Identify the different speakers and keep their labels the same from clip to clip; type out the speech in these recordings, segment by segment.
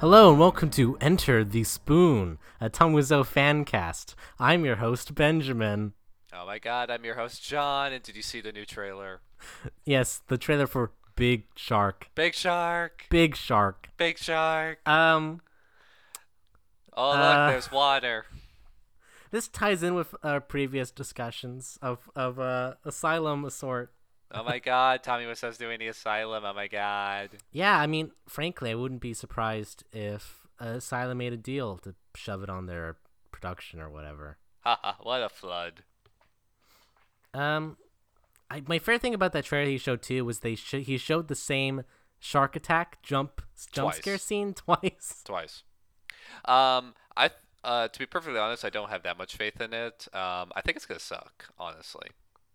Speaker 1: Hello and welcome to Enter the Spoon, a Tom Wiseau fan cast. I'm your host, Benjamin.
Speaker 2: Oh my god, I'm your host, John, and did you see the new trailer?
Speaker 1: Yes, the trailer for Big Shark.
Speaker 2: Big Shark!
Speaker 1: Big Shark.
Speaker 2: Big Shark!
Speaker 1: Um,
Speaker 2: Oh, look,
Speaker 1: Uh,
Speaker 2: there's water.
Speaker 1: this ties in with our previous discussions of of uh, Asylum Assort.
Speaker 2: Oh my god, Tommy Wiseau's doing the asylum. Oh my god.
Speaker 1: Yeah, I mean, frankly, I wouldn't be surprised if Asylum made a deal to shove it on their production or whatever.
Speaker 2: Haha, what a flood.
Speaker 1: Um, I, my favorite thing about that trailer he showed too was they sh- he showed the same shark attack jump jump
Speaker 2: Twice.
Speaker 1: scare scene twice.
Speaker 2: Twice. Um, I, uh, to be perfectly honest, I don't have that much faith in it. Um, I think it's gonna suck, honestly.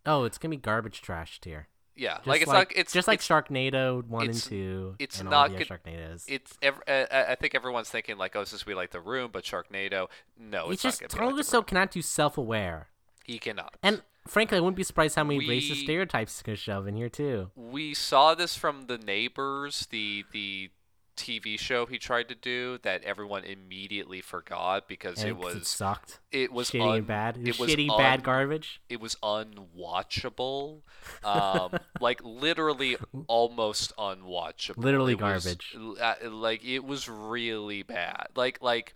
Speaker 1: Oh, it's gonna be garbage trash tier.
Speaker 2: Yeah,
Speaker 1: Just
Speaker 2: like it's
Speaker 1: like
Speaker 2: not, it's
Speaker 1: just like
Speaker 2: it's,
Speaker 1: Sharknado one and two.
Speaker 2: it's
Speaker 1: and
Speaker 2: not
Speaker 1: all the
Speaker 2: good- it's ev- uh, I I think everyone's thinking like, oh, this is we like the room, but Sharknado. No,
Speaker 1: it's
Speaker 2: it's,
Speaker 1: just
Speaker 2: not gonna
Speaker 1: Tom
Speaker 2: be like the
Speaker 1: Wiseau
Speaker 2: room.
Speaker 1: cannot do self-aware,
Speaker 2: He cannot.
Speaker 1: and frankly, I wouldn't be surprised how many racist stereotypes he's gonna shove in here too.
Speaker 2: we saw this from the neighbors the the tv show he tried to do that everyone immediately forgot because
Speaker 1: And
Speaker 2: it was
Speaker 1: sucked.
Speaker 2: it was
Speaker 1: shitty
Speaker 2: un-
Speaker 1: and bad. It was
Speaker 2: was
Speaker 1: shitty,
Speaker 2: un-
Speaker 1: bad garbage.
Speaker 2: it was unwatchable um like literally almost unwatchable
Speaker 1: Literally
Speaker 2: It
Speaker 1: garbage.
Speaker 2: l- uh, like it was really bad like like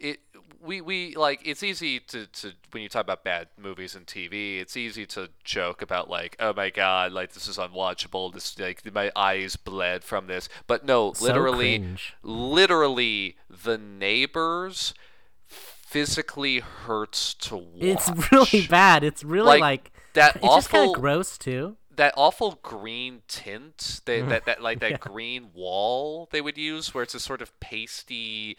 Speaker 2: it we we like it's easy to to when you talk about bad movies and TV it's easy to joke about like oh my god like this is unwatchable this like my eyes bled from this but no
Speaker 1: So
Speaker 2: literally
Speaker 1: cringe.
Speaker 2: literally the neighbors physically hurts to watch
Speaker 1: It's really bad. It's really
Speaker 2: Like,
Speaker 1: like,
Speaker 2: that
Speaker 1: it's just kind
Speaker 2: awful-
Speaker 1: of gross too.
Speaker 2: that awful green tint they, that, that like that green wall they would use where it's a sort of pasty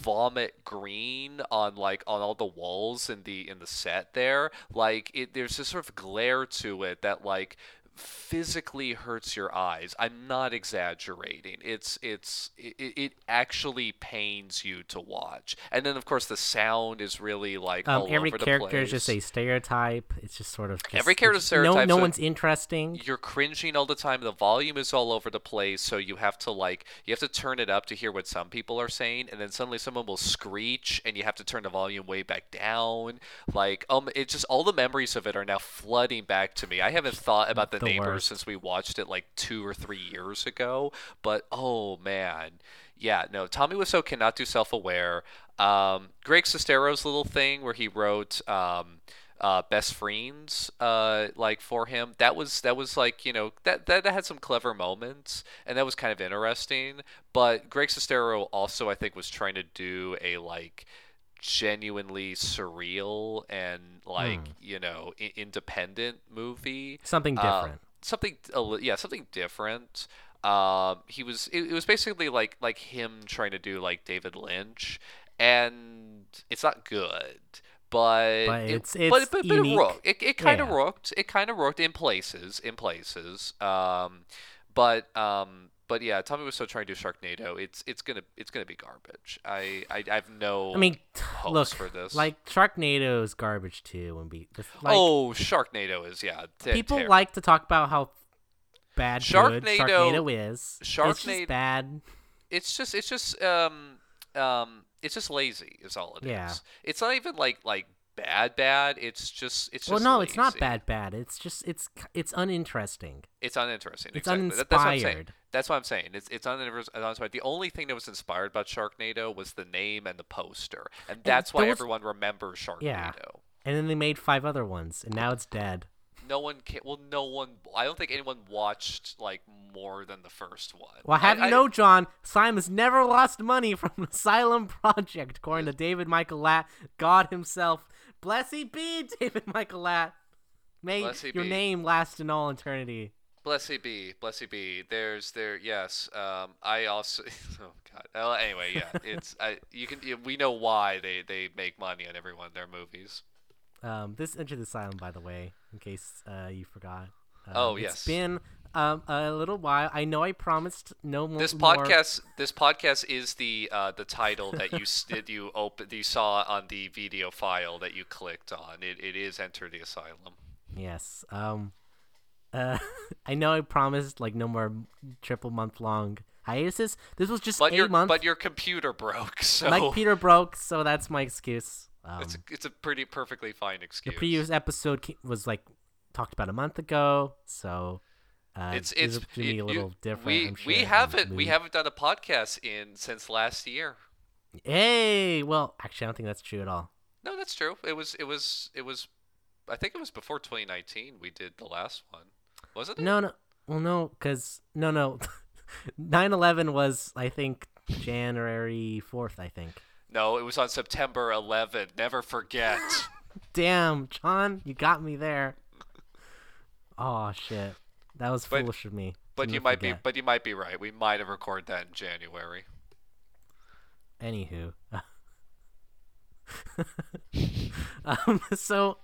Speaker 2: vomit green on like on all the walls in the in the set there like it there's this sort of glare to it that like physically hurts your eyes i'm not exaggerating. It's it's it, it actually pains you to watch. And then of course the sound is really like
Speaker 1: Um, every character is just a stereotype. It's just sort of just,
Speaker 2: Every character's
Speaker 1: it's- No,
Speaker 2: stereotype,
Speaker 1: no
Speaker 2: so-
Speaker 1: one's interesting.
Speaker 2: you're cringing all the time. The volume is all over the place. So you have to like you have to turn it up to hear what some people are saying. And then suddenly someone will screech and you have to turn the volume way back down. Like um it just all the memories of it are now flooding back to me. I haven't thought about the,
Speaker 1: The
Speaker 2: neighbors
Speaker 1: worst.
Speaker 2: since we watched it like two or three years ago but oh man. Yeah no tommy wiseau cannot do self-aware. Um greg sestero's little thing where he wrote um uh, best friends uh, like for him that was that was like you know that, that that had some clever moments and that was kind of interesting. But Greg Sestero also I think was trying to do a like genuinely surreal and like you know I- independent movie.
Speaker 1: Something
Speaker 2: um,
Speaker 1: different.
Speaker 2: something a li- yeah something different. Um he was it, it was basically like like him trying to do like david lynch. And it's not good but,
Speaker 1: But
Speaker 2: it,
Speaker 1: it's-
Speaker 2: but,
Speaker 1: it's
Speaker 2: but, but it
Speaker 1: unique.
Speaker 2: worked it, it kind of
Speaker 1: Yeah.
Speaker 2: worked it kind of worked in places in places. Um but um but yeah, Tommy was so trying to do Sharknado. It's it's gonna it's gonna be garbage. I I, I have no
Speaker 1: I mean, look,
Speaker 2: for this.
Speaker 1: like Sharknado is garbage too. And be like,
Speaker 2: oh Sharknado is yeah. te-
Speaker 1: people
Speaker 2: ter-
Speaker 1: like to talk about how bad
Speaker 2: Sharknado-
Speaker 1: Sharknado is. It's
Speaker 2: Sharknado-
Speaker 1: just bad.
Speaker 2: it's just it's just um um it's just lazy is all it is.
Speaker 1: Yeah.
Speaker 2: It's not even like like bad bad. It's just it's just Well,
Speaker 1: no, it's not
Speaker 2: lazy.
Speaker 1: bad. Bad. It's just it's it's uninteresting.
Speaker 2: It's uninteresting.
Speaker 1: It's
Speaker 2: exactly. That- that's what I'm
Speaker 1: uninspired.
Speaker 2: That's what I'm saying. It's it's uninspired. The only thing that was inspired about Sharknado was the name and the poster, and that's why
Speaker 1: those-
Speaker 2: everyone remembers Sharknado.
Speaker 1: Yeah. And then they made five other ones, and now it's dead.
Speaker 2: No one can. Well, no one. I don't think anyone watched like more than the first one.
Speaker 1: Well, have
Speaker 2: I-
Speaker 1: you
Speaker 2: I-
Speaker 1: know, John, Simon's never lost money from Asylum Project, according to David Michael Latt, God himself. Bless he be, David Michael Latt. May your
Speaker 2: be.
Speaker 1: name last in all eternity.
Speaker 2: Bless he be, bless he be. There's there, yes. Um, I also, oh god. Well, anyway, yeah. It's I. You can. We know why they they make money on every one of their movies.
Speaker 1: Um, this Enter the Asylum, by the way, in case uh, you forgot. Um,
Speaker 2: Oh,
Speaker 1: It's
Speaker 2: yes.
Speaker 1: been um, a little while. I know I promised no more.
Speaker 2: This
Speaker 1: more-
Speaker 2: podcast, this podcast is the uh, the title that you did you open you saw on the video file that you clicked on. It it is Enter the Asylum.
Speaker 1: Yes. Um. Uh, I know I promised like no more triple month long hiatuses. This was just
Speaker 2: But
Speaker 1: a
Speaker 2: your
Speaker 1: month.
Speaker 2: but your computer broke, so
Speaker 1: My computer broke, so that's my excuse. Um,
Speaker 2: it's a, it's a pretty perfectly fine excuse.
Speaker 1: the previous episode was like talked about a month ago, so uh,
Speaker 2: it's it's
Speaker 1: is gonna be
Speaker 2: you-
Speaker 1: a little
Speaker 2: you-
Speaker 1: different.
Speaker 2: We
Speaker 1: sure,
Speaker 2: we haven't we haven't done a podcast in since last year.
Speaker 1: Hey, well, actually, I don't think that's true at all.
Speaker 2: No, that's true. It was it was it was I think it was before 2019 we did the last one. Wasn't it?
Speaker 1: No, no, well, no, because no, no, 9/11 was I think January 4th. I think.
Speaker 2: No, it was on September 11th. Never forget.
Speaker 1: Damn, John, you got me there. Oh shit, that was
Speaker 2: But-
Speaker 1: foolish of me.
Speaker 2: but you might be but you might be right. We might have recorded that in January.
Speaker 1: Anywho, um, so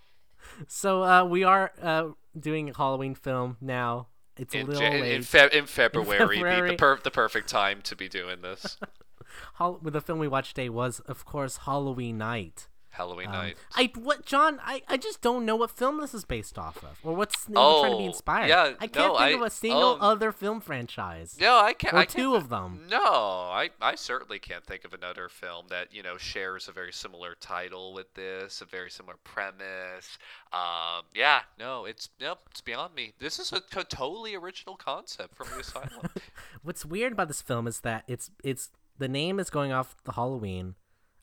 Speaker 1: so uh, we are uh, doing a Halloween film now. It's a
Speaker 2: In,
Speaker 1: little
Speaker 2: in,
Speaker 1: late.
Speaker 2: in, Feb- in February, The, the, per- the perfect time to be doing this.
Speaker 1: Hall- the film we watched today was, of course, Halloween Night.
Speaker 2: Halloween
Speaker 1: Um,
Speaker 2: night.
Speaker 1: I what John? I, I just don't know what film this is based off of, or what's even trying to be
Speaker 2: Oh,
Speaker 1: inspired.
Speaker 2: yeah,
Speaker 1: I can't
Speaker 2: no,
Speaker 1: think
Speaker 2: I-
Speaker 1: of a single
Speaker 2: oh.
Speaker 1: other film franchise
Speaker 2: No, I can't.
Speaker 1: or
Speaker 2: I
Speaker 1: two
Speaker 2: can't,
Speaker 1: of them.
Speaker 2: No, I, I certainly can't think of another film that you know shares a very similar title with this, a very similar premise. Um, yeah, no, it's nope, it's beyond me. This is a to- totally original concept from the asylum.
Speaker 1: What's weird about this film is that it's it's the name is going off the Halloween.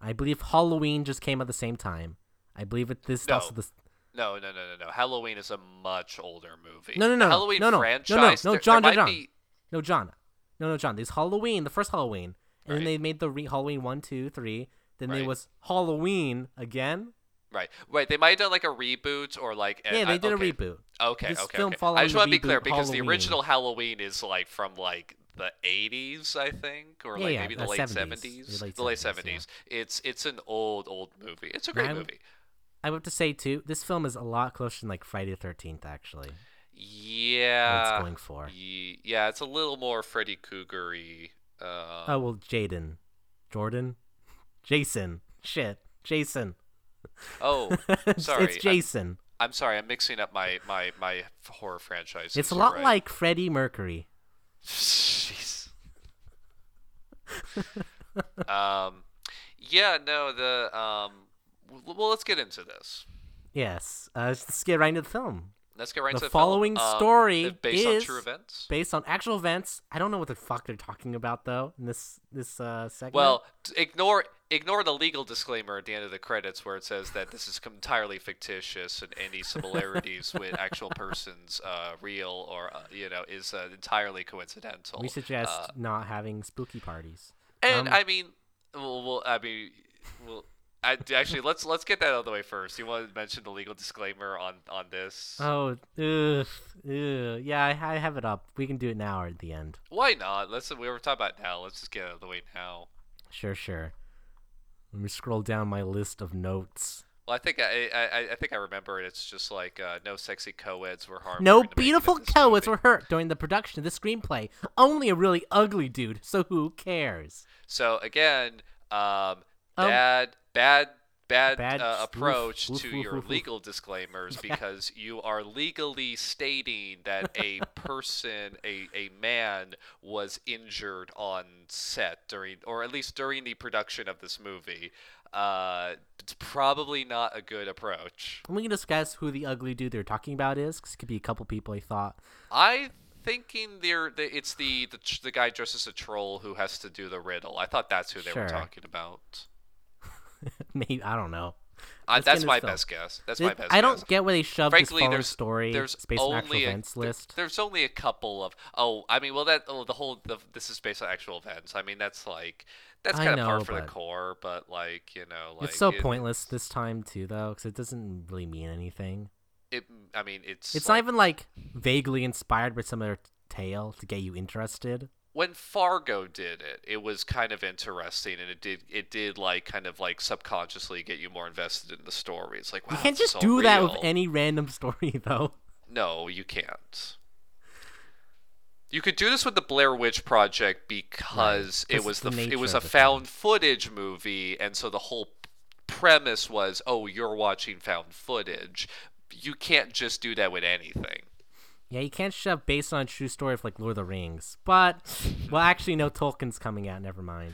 Speaker 1: I believe Halloween just came at the same time. I believe it. This
Speaker 2: No.
Speaker 1: also the
Speaker 2: no, no, no, no, no. Halloween is a much older movie.
Speaker 1: No, no, no,
Speaker 2: The
Speaker 1: no,
Speaker 2: Halloween
Speaker 1: no, no, no, no, no, John,
Speaker 2: there
Speaker 1: John, John.
Speaker 2: be-
Speaker 1: no John, no no John. There's Halloween, the first Halloween, and then they made the re- Halloween one, two, three. Then there was Halloween again.
Speaker 2: Right, right. They might have done like a reboot or like. a-
Speaker 1: Yeah, they did
Speaker 2: okay.
Speaker 1: a reboot.
Speaker 2: Okay,
Speaker 1: This
Speaker 2: okay,
Speaker 1: film
Speaker 2: okay. I just want to be clear because the original Halloween is like from like the 80s, I think, or
Speaker 1: Yeah,
Speaker 2: like
Speaker 1: yeah,
Speaker 2: maybe the late
Speaker 1: 70s,
Speaker 2: 70s.
Speaker 1: the late
Speaker 2: the late
Speaker 1: 70s, yeah.
Speaker 2: It's it's an old old movie. It's a great
Speaker 1: I'm-
Speaker 2: movie.
Speaker 1: I would have to say too, this film is a lot closer than like Friday the Thirteenth actually. What
Speaker 2: Yeah.
Speaker 1: it's going for.
Speaker 2: yeah, it's a little more Freddy Krueger-y. Uh,
Speaker 1: Oh well, Jaden, Jordan, Jason. Shit, Jason.
Speaker 2: oh, sorry.
Speaker 1: it's Jason.
Speaker 2: I'm sorry. I'm mixing up my my my horror franchises.
Speaker 1: It's a lot
Speaker 2: right.
Speaker 1: like Freddie Mercury.
Speaker 2: Jeez. um, yeah, no, the um, w- well, let's get into this.
Speaker 1: Yes. Uh, let's get right into the film.
Speaker 2: Let's get right
Speaker 1: The
Speaker 2: into the
Speaker 1: following
Speaker 2: film. Um,
Speaker 1: story
Speaker 2: based on true events.
Speaker 1: Based on actual events. I don't know what the fuck they're talking about though in this this uh, segment.
Speaker 2: Well, ignore ignore the legal disclaimer at the end of the credits where it says that this is entirely fictitious and any similarities with actual persons, uh, real or uh, you know, is uh, entirely coincidental.
Speaker 1: we suggest
Speaker 2: uh,
Speaker 1: not having spooky parties.
Speaker 2: And
Speaker 1: Um,
Speaker 2: I mean, well, well, I mean, well, I, actually, let's let's get that out of the way first. You want to mention the legal disclaimer on on this?
Speaker 1: Oh, ugh, ugh. yeah, I, I have it up. We can do it now or at the end.
Speaker 2: Why not? Let's we were talking about now. Let's just get it out of the way now.
Speaker 1: Sure, sure. Let me scroll down my list of notes.
Speaker 2: Well, I think I I, I think I remember it. It's just like uh, no sexy co-eds were harmed.
Speaker 1: No
Speaker 2: during the making of
Speaker 1: beautiful co-eds
Speaker 2: movie.
Speaker 1: were hurt during the production of the screenplay. Only a really ugly dude, so who cares?
Speaker 2: So again, um,
Speaker 1: Um,
Speaker 2: bad bad. Bad,
Speaker 1: Bad
Speaker 2: uh, approach
Speaker 1: oof,
Speaker 2: to
Speaker 1: oof,
Speaker 2: your
Speaker 1: oof,
Speaker 2: legal disclaimers because you are legally stating that a person, a, a man, was injured on set during, or at least during the production of this movie. Uh, it's probably not a good approach.
Speaker 1: And we can discuss who the ugly dude they're talking about is, because it could be a couple people I thought.
Speaker 2: I thinking they're the, it's the, the the guy dressed as a troll who has to do the riddle. I thought that's who they
Speaker 1: Sure.
Speaker 2: were talking about.
Speaker 1: Maybe I don't know.
Speaker 2: Uh, that's my
Speaker 1: film.
Speaker 2: best guess. That's
Speaker 1: Th-
Speaker 2: my best
Speaker 1: I don't
Speaker 2: guess.
Speaker 1: get where they shoved
Speaker 2: Frankly,
Speaker 1: this
Speaker 2: there's
Speaker 1: story
Speaker 2: there's
Speaker 1: based on actual
Speaker 2: only a,
Speaker 1: events
Speaker 2: there-
Speaker 1: list.
Speaker 2: There's only a couple of oh, I mean, well that oh, the whole the, this is based on actual events. I mean, that's like that's kind of par for the core, but like you know, like
Speaker 1: it's so
Speaker 2: it,
Speaker 1: pointless this time too, though, because it doesn't really mean anything.
Speaker 2: It, I mean, it's
Speaker 1: It's
Speaker 2: like,
Speaker 1: not even like vaguely inspired by some other tale to get you interested.
Speaker 2: When Fargo did it, it was kind of interesting, and it did it did like kind of like subconsciously get you more invested in the story. It's like wow,
Speaker 1: You can't just do that with any random story, though.
Speaker 2: No, you can't. You could do this with the Blair Witch Project because
Speaker 1: Right,
Speaker 2: it was
Speaker 1: the
Speaker 2: the, it was a found footage movie, and so the whole premise was, oh, you're watching found footage. You can't just do that with anything.
Speaker 1: Yeah, you can't shove based on a true story of like Lord of the Rings. But well, actually, no Tolkien's coming out. Never mind.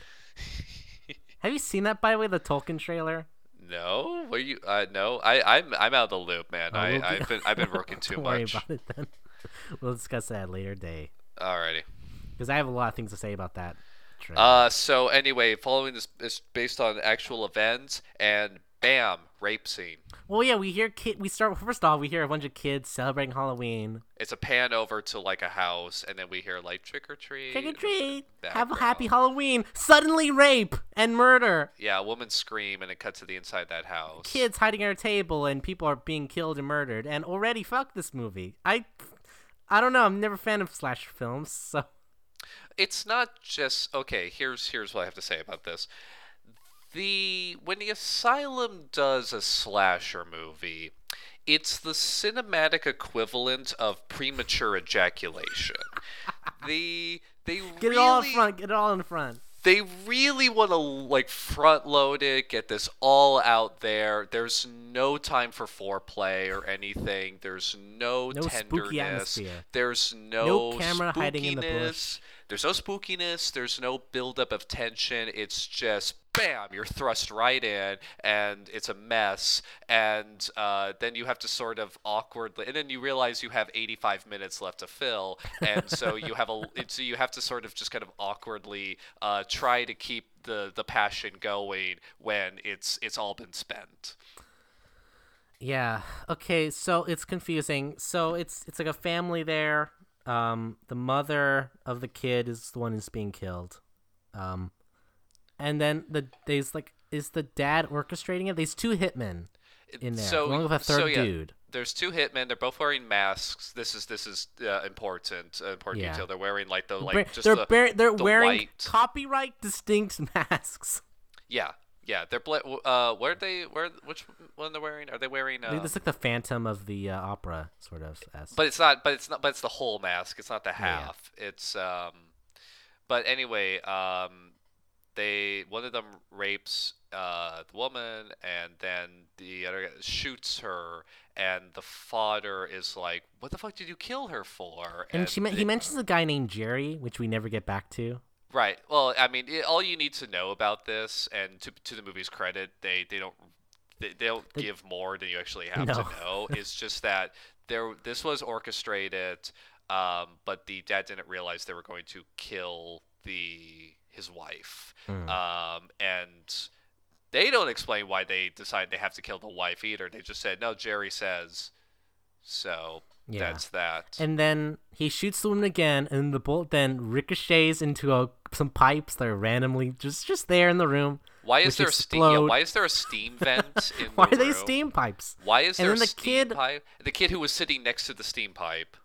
Speaker 1: Have you seen that by the way? The Tolkien trailer.
Speaker 2: No, what you? Uh, no, I, I'm, I'm out of the loop, man.
Speaker 1: Oh,
Speaker 2: I,
Speaker 1: we'll be-
Speaker 2: I've been, I've been working too
Speaker 1: Don't worry
Speaker 2: much.
Speaker 1: about it then. we'll discuss that later day
Speaker 2: Alrighty.
Speaker 1: because I have a lot of things to say about that. Trailer.
Speaker 2: Uh, so anyway, following this is based on actual events, and bam, rape scene.
Speaker 1: well, yeah, we hear kid. We start first off. We hear a bunch of kids celebrating Halloween.
Speaker 2: It's a pan over to like a house, and then we hear like trick or treat.
Speaker 1: Trick or treat. Have a happy. Halloween. Suddenly rape and murder.
Speaker 2: Yeah, a woman scream, and it cuts to the inside that house.
Speaker 1: Kids hiding at a table and people are being killed and murdered. And already, fuck this movie. I, I don't know. I'm never a fan of slasher films, so
Speaker 2: it's not just okay here's here's what i have to say about this the when the asylum does a slasher movie it's the cinematic equivalent of premature ejaculation the they
Speaker 1: get
Speaker 2: really
Speaker 1: it all in front. Get it all in front.
Speaker 2: they really want to like front load it, get this all out there. There's no time for foreplay or anything. There's no,
Speaker 1: No
Speaker 2: tenderness. There's no,
Speaker 1: No camera hiding in the bush.
Speaker 2: There's no spookiness. There's no buildup of tension. It's just bam, you're thrust right in, and it's a mess. And uh, then you have to sort of awkwardly, and then you realize you have 85 minutes left to fill, and so you have a, so you have to sort of just kind of awkwardly uh, try to keep the the passion going when it's it's all been spent.
Speaker 1: Yeah. Okay. So it's confusing. So it's it's like a family there. Um, the mother of the kid is the one who's being killed. Um, and then the there's like is the dad orchestrating it? There's two hitmen in there,
Speaker 2: So,
Speaker 1: along with a third
Speaker 2: so yeah,
Speaker 1: dude.
Speaker 2: There's two hitmen. They're both wearing masks. This is this is uh, important. Uh, important
Speaker 1: Yeah.
Speaker 2: detail. They're wearing like the like
Speaker 1: Wear-
Speaker 2: just
Speaker 1: they're
Speaker 2: the,
Speaker 1: bear- they're
Speaker 2: the
Speaker 1: wearing
Speaker 2: white.
Speaker 1: copyright distinct masks.
Speaker 2: Yeah, yeah. They're bla- uh, where are they? Where which one they're wearing? Are they wearing?
Speaker 1: I think
Speaker 2: Um,
Speaker 1: It's like the Phantom of the uh, opera, sort of.
Speaker 2: But it's not. But it's not. But it's the whole mask. It's not the
Speaker 1: Yeah, yeah.
Speaker 2: half. It's um. But anyway, um, they one of them rapes uh the woman, and then the other guy shoots her, and the father is like, "What the fuck did you kill her for?"
Speaker 1: and she
Speaker 2: they-
Speaker 1: he mentions a guy named Jerry, which we never get back to.
Speaker 2: Right. Well, I mean, i all you need to know about this, and to to the movie's credit, they they don't they, they don't
Speaker 1: They-
Speaker 2: give more than you actually have
Speaker 1: No.
Speaker 2: to know. it's just that there this was orchestrated, um, but the dad didn't realize they were going to kill the his wife,
Speaker 1: Hmm.
Speaker 2: um, and they don't explain why they decide they have to kill the wife either. They just said no. Jerry says, so
Speaker 1: Yeah.
Speaker 2: that's that.
Speaker 1: And then he shoots the woman again, and the bullet then ricochets into a, some pipes that are randomly just just there in the room.
Speaker 2: why is there a steam? Yeah, why is there a steam vent in
Speaker 1: Why
Speaker 2: the
Speaker 1: are they
Speaker 2: room?
Speaker 1: steam pipes?
Speaker 2: Why is
Speaker 1: And
Speaker 2: there
Speaker 1: then
Speaker 2: a
Speaker 1: the
Speaker 2: steam
Speaker 1: kid-
Speaker 2: pipe? The kid who was sitting next to the steam pipe.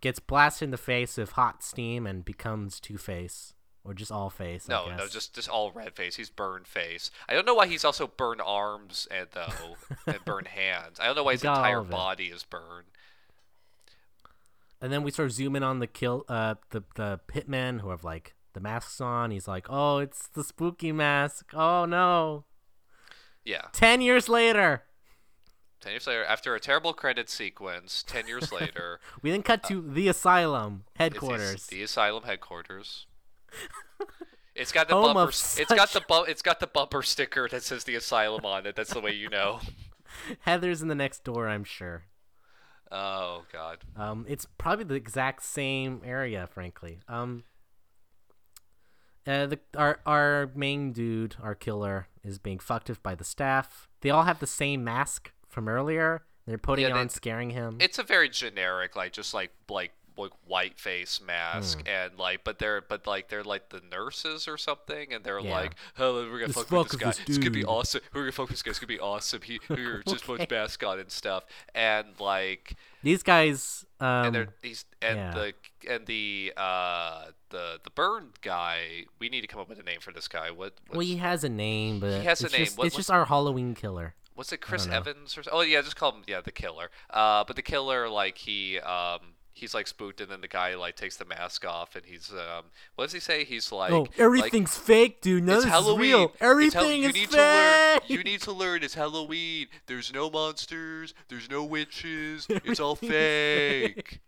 Speaker 1: Gets blasted in the face with hot steam and becomes Two Face, or just All Face. I
Speaker 2: No, no, just just all red face. He's burned face. I don't know why he's also burned arms and though and burned hands. I don't know why his entire body is burned.
Speaker 1: And then we sort of zoom in on the kill, uh, the the hitmen who have like the masks on. He's like, "Oh, it's the spooky mask. Oh no!"
Speaker 2: Yeah.
Speaker 1: Ten years later,
Speaker 2: Ten years later, after a terrible credit sequence, ten years later,
Speaker 1: we then cut to the asylum
Speaker 2: the-
Speaker 1: headquarters.
Speaker 2: the asylum headquarters. It's got the
Speaker 1: Home
Speaker 2: bumper. It's got the bu- It's got the bumper sticker that says the asylum on it. That's the way you know.
Speaker 1: Heather's in the next door, I'm sure.
Speaker 2: Oh God.
Speaker 1: Um, it's probably the exact same area, frankly. Um, uh, the our our main dude, our killer, is being fucked with by the staff. They all have the same mask from earlier. They're putting
Speaker 2: Yeah,
Speaker 1: on, scaring him.
Speaker 2: it's a very generic like just like like like white face mask
Speaker 1: Hmm.
Speaker 2: and like but they're but like they're like the nurses or something and they're
Speaker 1: Yeah.
Speaker 2: like oh we're gonna
Speaker 1: Just
Speaker 2: fuck with this guy
Speaker 1: this
Speaker 2: it's gonna be awesome we're gonna fuck with this guy it's gonna be awesome he we're just
Speaker 1: Okay.
Speaker 2: much mask on and stuff and like
Speaker 1: These guys, um,
Speaker 2: and they're these and
Speaker 1: yeah.
Speaker 2: the and the uh the the burned guy we need to come up with a name for this guy what
Speaker 1: well, he has a name, but
Speaker 2: has a name.
Speaker 1: Just,
Speaker 2: What-
Speaker 1: it's just our Halloween killer.
Speaker 2: what's it Chris. Evans or oh yeah just call him yeah the killer uh but the killer like he um he's like spooked and then the guy like takes the mask off and he's um what does he say he's like
Speaker 1: oh,
Speaker 2: like,
Speaker 1: everything's fake, dude. None
Speaker 2: it's Halloween.
Speaker 1: is real.
Speaker 2: It's Hal-
Speaker 1: Everything
Speaker 2: you
Speaker 1: is
Speaker 2: need
Speaker 1: fake.
Speaker 2: to learn. You need to learn. It's Halloween. There's no monsters. There's no witches. It's all
Speaker 1: Everything is
Speaker 2: fake.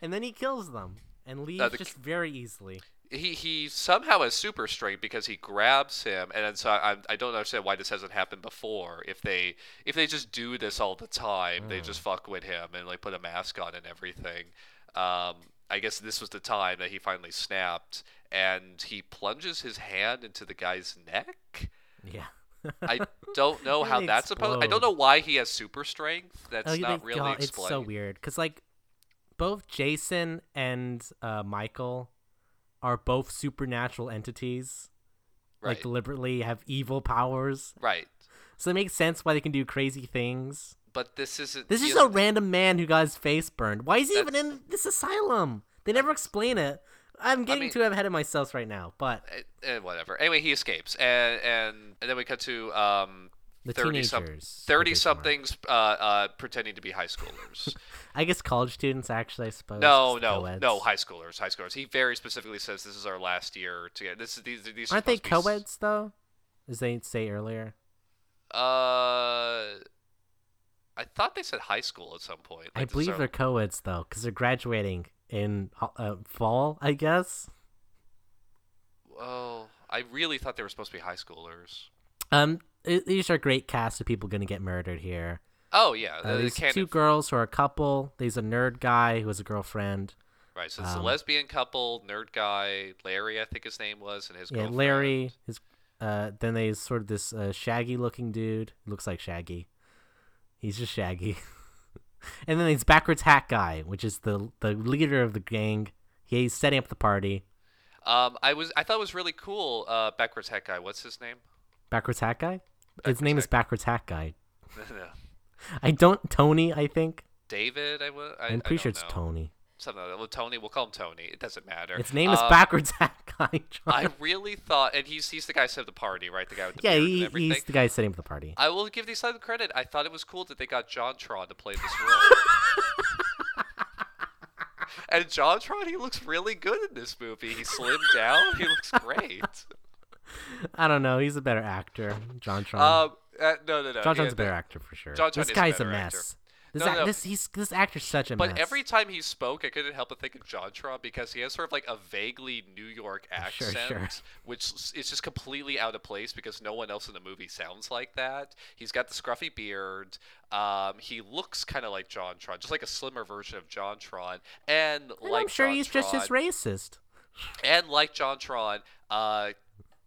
Speaker 1: and then he kills them and leaves
Speaker 2: Uh, the-
Speaker 1: just very easily.
Speaker 2: He he somehow has super strength because he grabs him, and so I, I don't understand why this hasn't happened before. If they if they just do this all the time, they just fuck with him and like put a mask on and everything. Um, I guess this was the time that he finally snapped, and he plunges his hand into the guy's neck.
Speaker 1: Yeah.
Speaker 2: I don't know how that's supposed. I don't know why he has super strength. That's
Speaker 1: Oh,
Speaker 2: not
Speaker 1: they-
Speaker 2: really explained.
Speaker 1: It's so weird because like both Jason and uh, Michael are both supernatural entities.
Speaker 2: Right.
Speaker 1: Like deliberately have evil powers,
Speaker 2: right.
Speaker 1: so it makes sense why they can do crazy things.
Speaker 2: But this isn't.
Speaker 1: This is a random man who got his face burned. Why is he even in this asylum? They never explain it. I'm getting
Speaker 2: mean-
Speaker 1: too ahead of myself right now, but
Speaker 2: eh, whatever. Anyway, he escapes, and and, and then we cut to um
Speaker 1: the
Speaker 2: thirty some
Speaker 1: teenagers,
Speaker 2: thirty
Speaker 1: what they are.
Speaker 2: somethings uh, uh pretending to be high schoolers.
Speaker 1: I guess college students actually. I suppose.
Speaker 2: no, no, no, high schoolers, high schoolers. He very specifically says this is our last year to get this. is These these are
Speaker 1: Aren't they
Speaker 2: supposed to s-
Speaker 1: co-eds though? As they say earlier.
Speaker 2: Uh, I thought they said high school at some point.
Speaker 1: I
Speaker 2: Like, this
Speaker 1: believe they're co-eds though, because they're graduating in uh, fall, I guess.
Speaker 2: Oh, I really thought they were supposed to be high schoolers.
Speaker 1: Um, i- these are great cast of people gonna get murdered here.
Speaker 2: Oh yeah,
Speaker 1: Uh,
Speaker 2: can't.
Speaker 1: two girls who are a couple. There's a nerd guy who has a girlfriend.
Speaker 2: right, so it's
Speaker 1: um,
Speaker 2: a lesbian couple, nerd guy, Larry, I think his name was, and his
Speaker 1: Yeah,
Speaker 2: girlfriend.
Speaker 1: Larry. His uh, then there's sort of this uh, shaggy-looking dude. Looks like Shaggy. He's just Shaggy. and then there's backwards hat guy, which is the the leader of the gang. He's setting up the party.
Speaker 2: Um, I was I thought it was really cool. Uh, backwards hat guy. What's his name?
Speaker 1: Backwards hat guy. His name is backwards hat guy.
Speaker 2: no.
Speaker 1: I don't Tony. I think.
Speaker 2: David. I, wa- I,
Speaker 1: I'm pretty sure it's
Speaker 2: know.
Speaker 1: Tony.
Speaker 2: Something like that. Well, Tony. We'll call him Tony. It doesn't matter.
Speaker 1: His name is
Speaker 2: Um,
Speaker 1: backwards hat guy. John.
Speaker 2: I really thought, and he's he's the guy who set up the party, right? The guy with the
Speaker 1: yeah, he,
Speaker 2: everything.
Speaker 1: he's the guy setting up the party.
Speaker 2: I will give these guys credit. I thought it was cool that they got JonTron to play this role. and JonTron, he looks really good in this movie. He slimmed down. He looks great.
Speaker 1: I don't know. He's a better actor, JonTron.
Speaker 2: Um, uh, no, no, no.
Speaker 1: John
Speaker 2: yeah,
Speaker 1: a better
Speaker 2: no.
Speaker 1: actor for sure.
Speaker 2: JonTron
Speaker 1: this
Speaker 2: a
Speaker 1: guy's a mess.
Speaker 2: actor.
Speaker 1: This,
Speaker 2: No,
Speaker 1: ac-
Speaker 2: no.
Speaker 1: this he's this actor's such a
Speaker 2: But
Speaker 1: mess.
Speaker 2: every time he spoke, I couldn't help but think of JonTron because he has sort of like a vaguely New York accent,
Speaker 1: sure.
Speaker 2: which is just completely out of place because no one else in the movie sounds like that. He's got the scruffy beard. Um, he looks kind of like JonTron, just like a slimmer version of JonTron, and,
Speaker 1: And
Speaker 2: like
Speaker 1: I'm sure he's just as racist.
Speaker 2: and like JonTron, uh,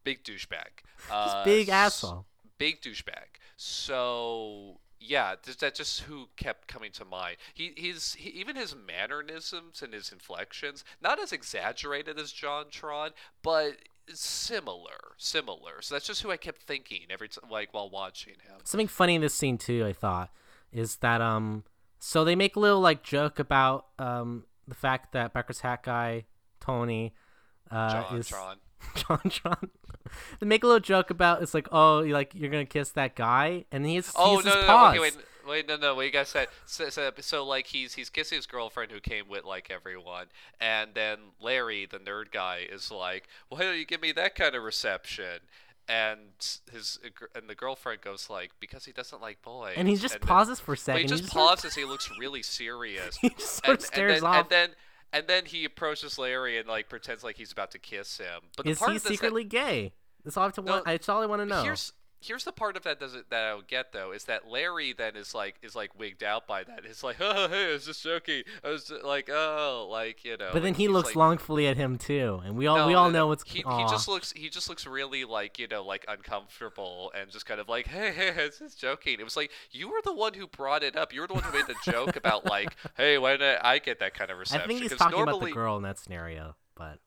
Speaker 2: big douchebag. Uh,
Speaker 1: big asshole.
Speaker 2: Big douchebag. So yeah, th- that's just who kept coming to mind. He he's he, even his mannerisms and his inflections, not as exaggerated as John JonTron, but similar, similar. So that's just who I kept thinking every time, like while watching him.
Speaker 1: Something funny in this scene too, I thought, is that um, so they make a little like joke about um the fact that Becker's hat guy Tony, uh, is
Speaker 2: JonTron.
Speaker 1: JonTron. they make a little joke about it's like oh you like you're gonna kiss that guy and he's
Speaker 2: Oh
Speaker 1: he's
Speaker 2: no,
Speaker 1: his
Speaker 2: no, no, okay, wait, wait, no, no, wait, you guys said so, so, so like he's he's kissing his girlfriend who came with like everyone, and then Larry, the nerd guy, is like, why don't you give me that kind of reception? And his and the girlfriend goes like, because he doesn't like boys.
Speaker 1: and he just
Speaker 2: then-
Speaker 1: pauses for a second.
Speaker 2: he just
Speaker 1: sort of-
Speaker 2: pauses. He looks really serious.
Speaker 1: he just sort
Speaker 2: and,
Speaker 1: of stares
Speaker 2: and then,
Speaker 1: off.
Speaker 2: And then and then he approaches Larry and like pretends like he's about to kiss him. But the
Speaker 1: is
Speaker 2: part
Speaker 1: he
Speaker 2: this that-
Speaker 1: secretly gay? That's all I have to
Speaker 2: No,
Speaker 1: want. All I want to know.
Speaker 2: Here's here's the part of that doesn't that I don't get though is that Larry then is like is like wigged out by that. It's like, oh hey, I was just joking. Oh, I was like, oh, like you know.
Speaker 1: but then he looks
Speaker 2: like,
Speaker 1: longfully at him too, and we all
Speaker 2: No,
Speaker 1: we all
Speaker 2: no, no.
Speaker 1: know what's.
Speaker 2: he, he just looks he just looks really like you know like uncomfortable and just kind of like hey hey I was just joking. It was like you were the one who brought it up. You were the one who made the joke about like hey why did I get that kind of reception?
Speaker 1: I think he's talking
Speaker 2: normally,
Speaker 1: about the girl in that scenario, but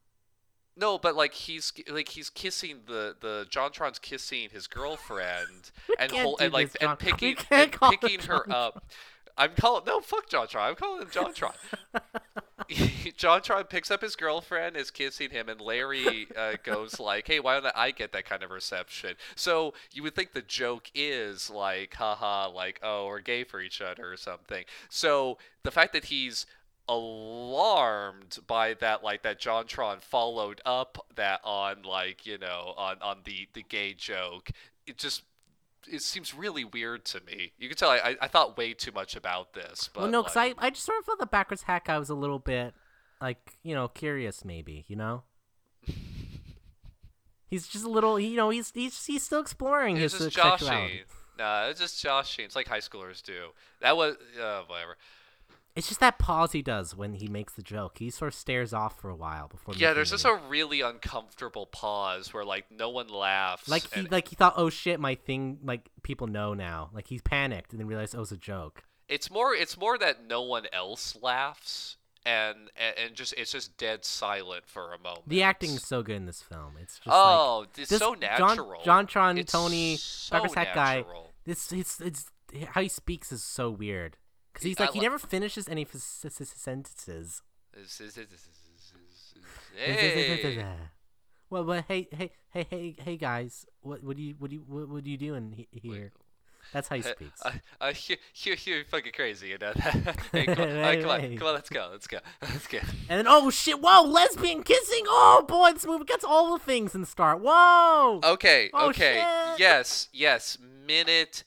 Speaker 2: No, but like he's like he's kissing the the JonTron's kissing his girlfriend and and like
Speaker 1: this,
Speaker 2: and picking and picking her
Speaker 1: John
Speaker 2: up. I'm calling no fuck JonTron. I'm calling him JonTron. JonTron picks up his girlfriend, is kissing him, and Larry uh, goes like, "Hey, why don't I get that kind of reception?" So you would think the joke is like, haha, like oh, we're gay for each other or something. So the fact that he's alarmed by that like that JonTron followed up that on like you know on on the the gay joke it just it seems really weird to me. You can tell I, I, thought way too much about this. But
Speaker 1: well, no, because
Speaker 2: like,
Speaker 1: I, I just sort of felt the backwards hack I was a little bit, like, you know, curious maybe, you know? he's just a little, you know, he's he's, he's still exploring his
Speaker 2: just
Speaker 1: sexuality.
Speaker 2: joshing. Nah, it's just joshing. It's like high schoolers do. That was uh, whatever.
Speaker 1: It's just that pause he does when he makes the joke. He sort of stares off for a while before.
Speaker 2: Yeah, there's
Speaker 1: it.
Speaker 2: just a really uncomfortable pause where like no one laughs.
Speaker 1: like he
Speaker 2: and
Speaker 1: like he thought, oh shit, my thing, like people know now. Like he's panicked and then realized oh, it was a joke.
Speaker 2: it's more it's more that no one else laughs and and, just it's just dead silent for a moment.
Speaker 1: The acting is so good in this film. It's just like
Speaker 2: oh, it's
Speaker 1: this
Speaker 2: so natural.
Speaker 1: JonTron,
Speaker 2: It's
Speaker 1: Tony,
Speaker 2: so
Speaker 1: Hat guy. This it's it's how he speaks is so weird because he's like he never finishes any of his sentences.
Speaker 2: Hey.
Speaker 1: Well, but hey, hey, hey, hey, hey, guys, what, what do you, what do you, what, what are you doing he- here? That's how he speaks.
Speaker 2: Uh, uh, you, you, you're fucking crazy, you know that. hey, come on, uh, come on, come on, let's go, let's go, let's go.
Speaker 1: and then, oh shit! Whoa, lesbian kissing! Oh boy, this movie gets all the things in the start. Whoa!
Speaker 2: Okay,
Speaker 1: Oh,
Speaker 2: okay,
Speaker 1: shit.
Speaker 2: yes, yes, minute.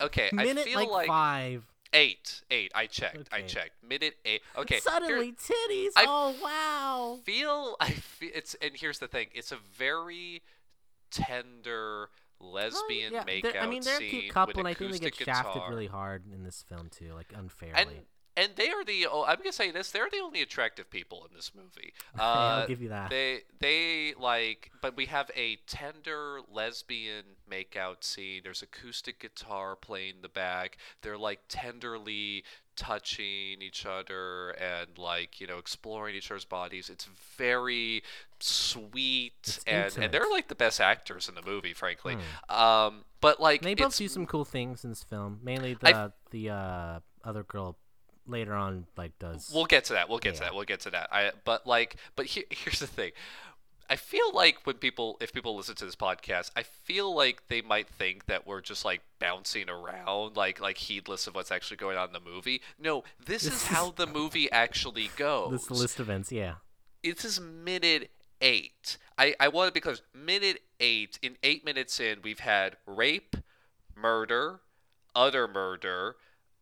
Speaker 2: Okay,
Speaker 1: Minute
Speaker 2: I feel
Speaker 1: like,
Speaker 2: like,
Speaker 1: five.
Speaker 2: Eight, eight. I checked, I checked. Minute eight. Okay, here-
Speaker 1: Suddenly, titties.
Speaker 2: I
Speaker 1: oh wow!
Speaker 2: feel I feel it's and here's the thing. It's a very tender lesbian
Speaker 1: Oh, yeah,
Speaker 2: makeout
Speaker 1: they're- I mean, they're a cute couple, and I think they get
Speaker 2: acoustic
Speaker 1: shafted really hard in this film too, like unfairly.
Speaker 2: and and they are the oh, I'm gonna say this they're the only attractive people in this movie. Uh,
Speaker 1: I'll give you that.
Speaker 2: They they like, but we have a tender lesbian makeout scene. There's acoustic guitar playing in the back. They're like tenderly touching each other and like you know exploring each other's bodies. It's very sweet
Speaker 1: It's
Speaker 2: and and they're like the best actors in the movie, frankly.
Speaker 1: Hmm.
Speaker 2: Um, but like
Speaker 1: they both do some cool things in this film. Mainly the the uh, other girl later on like does.
Speaker 2: We'll get to that. We'll get to that. We'll get to that. I but like but here, here's the thing. I feel like when people if people listen to this podcast, I feel like they might think that we're just like bouncing around like like heedless of what's actually going on in the movie. No, this,
Speaker 1: This
Speaker 2: is
Speaker 1: is-
Speaker 2: how the movie actually goes.
Speaker 1: this list of events, yeah.
Speaker 2: This is minute eight. I, I want to because. Minute eight. In eight minutes in, we've had rape, murder, utter murder,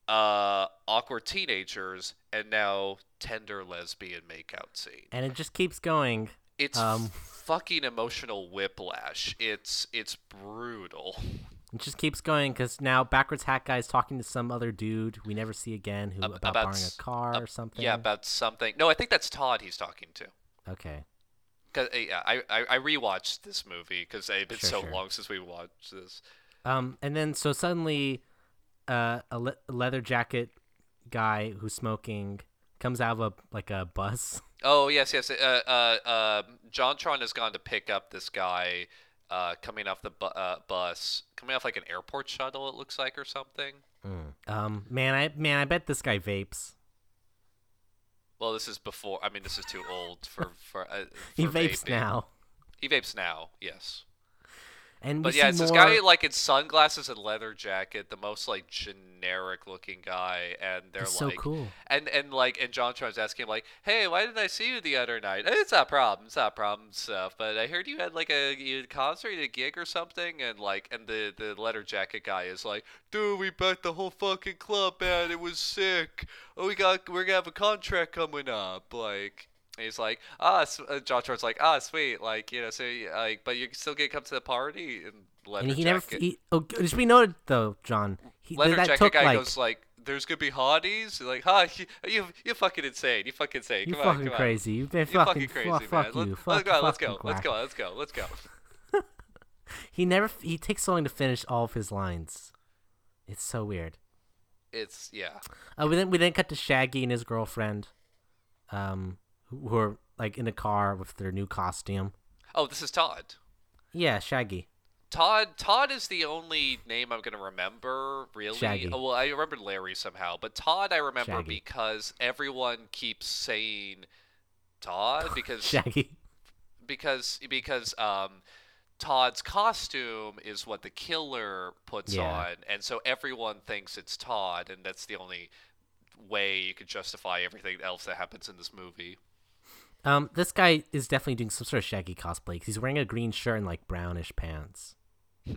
Speaker 2: uh, awkward teenagers, and now tender lesbian makeout scene.
Speaker 1: And it just keeps going.
Speaker 2: It's
Speaker 1: Um,
Speaker 2: fucking emotional whiplash. It's it's brutal.
Speaker 1: It just keeps going because now backwards hat guy is talking to some other dude we never see again who about,
Speaker 2: about
Speaker 1: borrowing a car
Speaker 2: Uh,
Speaker 1: or something.
Speaker 2: Yeah, about something. No, I think that's Todd he's talking to.
Speaker 1: okay.
Speaker 2: Cause uh, yeah, I I, I rewatched this movie because it's been
Speaker 1: Sure,
Speaker 2: so
Speaker 1: sure.
Speaker 2: long since we watched this.
Speaker 1: Um, and then so suddenly, uh, a, le- leather jacket guy who's smoking comes out of a like a bus.
Speaker 2: Oh yes, yes. Uh, uh, uh, JonTron has gone to pick up this guy uh, coming off the bu- uh, bus, coming off like an airport shuttle. It looks like or something.
Speaker 1: Um, man, I man, I bet this guy vapes.
Speaker 2: Well, this is before. I mean, this is too old for for. Uh,
Speaker 1: He vapes
Speaker 2: vaping.
Speaker 1: now.
Speaker 2: He vapes now. Yes.
Speaker 1: And
Speaker 2: But yeah,
Speaker 1: see
Speaker 2: it's
Speaker 1: more...
Speaker 2: this guy like in sunglasses and leather jacket, the most like generic looking guy, and they're like,
Speaker 1: so cool.
Speaker 2: and and like, and JonTron's asking him like, "Hey, why didn't I see you the other night? "Eh, It's not a problem, it's not a problem stuff. But I heard you had like a, you had a concert, a gig or something, and like, and the the leather jacket guy is like, dude, we bet the whole fucking club, man. It was sick. Oh, we got we're gonna have a contract coming up, like." And he's like, ah, uh, JonTron's like, ah, sweet, like you know, so like, but you still get to come to the party and leather
Speaker 1: and he
Speaker 2: jacket.
Speaker 1: never. He, oh, should be noted though, John. He,
Speaker 2: leather
Speaker 1: that
Speaker 2: jacket guy
Speaker 1: like
Speaker 2: goes like, "There's gonna be hotties." Like, huh? You you you fucking insane. You fucking insane.
Speaker 1: you
Speaker 2: Come on,
Speaker 1: fucking
Speaker 2: come
Speaker 1: crazy. You've been
Speaker 2: on.
Speaker 1: Fucking,
Speaker 2: fucking crazy,
Speaker 1: fuck,
Speaker 2: man.
Speaker 1: fuck
Speaker 2: Let-
Speaker 1: you.
Speaker 2: let's
Speaker 1: Fuck,
Speaker 2: go. Let's
Speaker 1: fucking
Speaker 2: go. Let's go. Let's go. Let's go.
Speaker 1: He never. He takes so long to finish all of his lines. It's so weird.
Speaker 2: It's yeah.
Speaker 1: Uh, we then we then cut to Shaggy and his girlfriend, um, who are like in a car with their new costume.
Speaker 2: Oh, this is Todd.
Speaker 1: Yeah, Shaggy.
Speaker 2: Todd Todd is the only name I'm gonna remember really.
Speaker 1: Shaggy.
Speaker 2: Oh, well, I remember Larry somehow, but Todd I remember
Speaker 1: Shaggy.
Speaker 2: because everyone keeps saying Todd because
Speaker 1: Shaggy.
Speaker 2: because because um Todd's costume is what the killer puts
Speaker 1: Yeah.
Speaker 2: on, and so everyone thinks it's Todd, and that's the only way you could justify everything else that happens in this movie.
Speaker 1: Um, this guy is definitely doing some sort of Shaggy cosplay because he's wearing a green shirt and like brownish pants.
Speaker 2: he's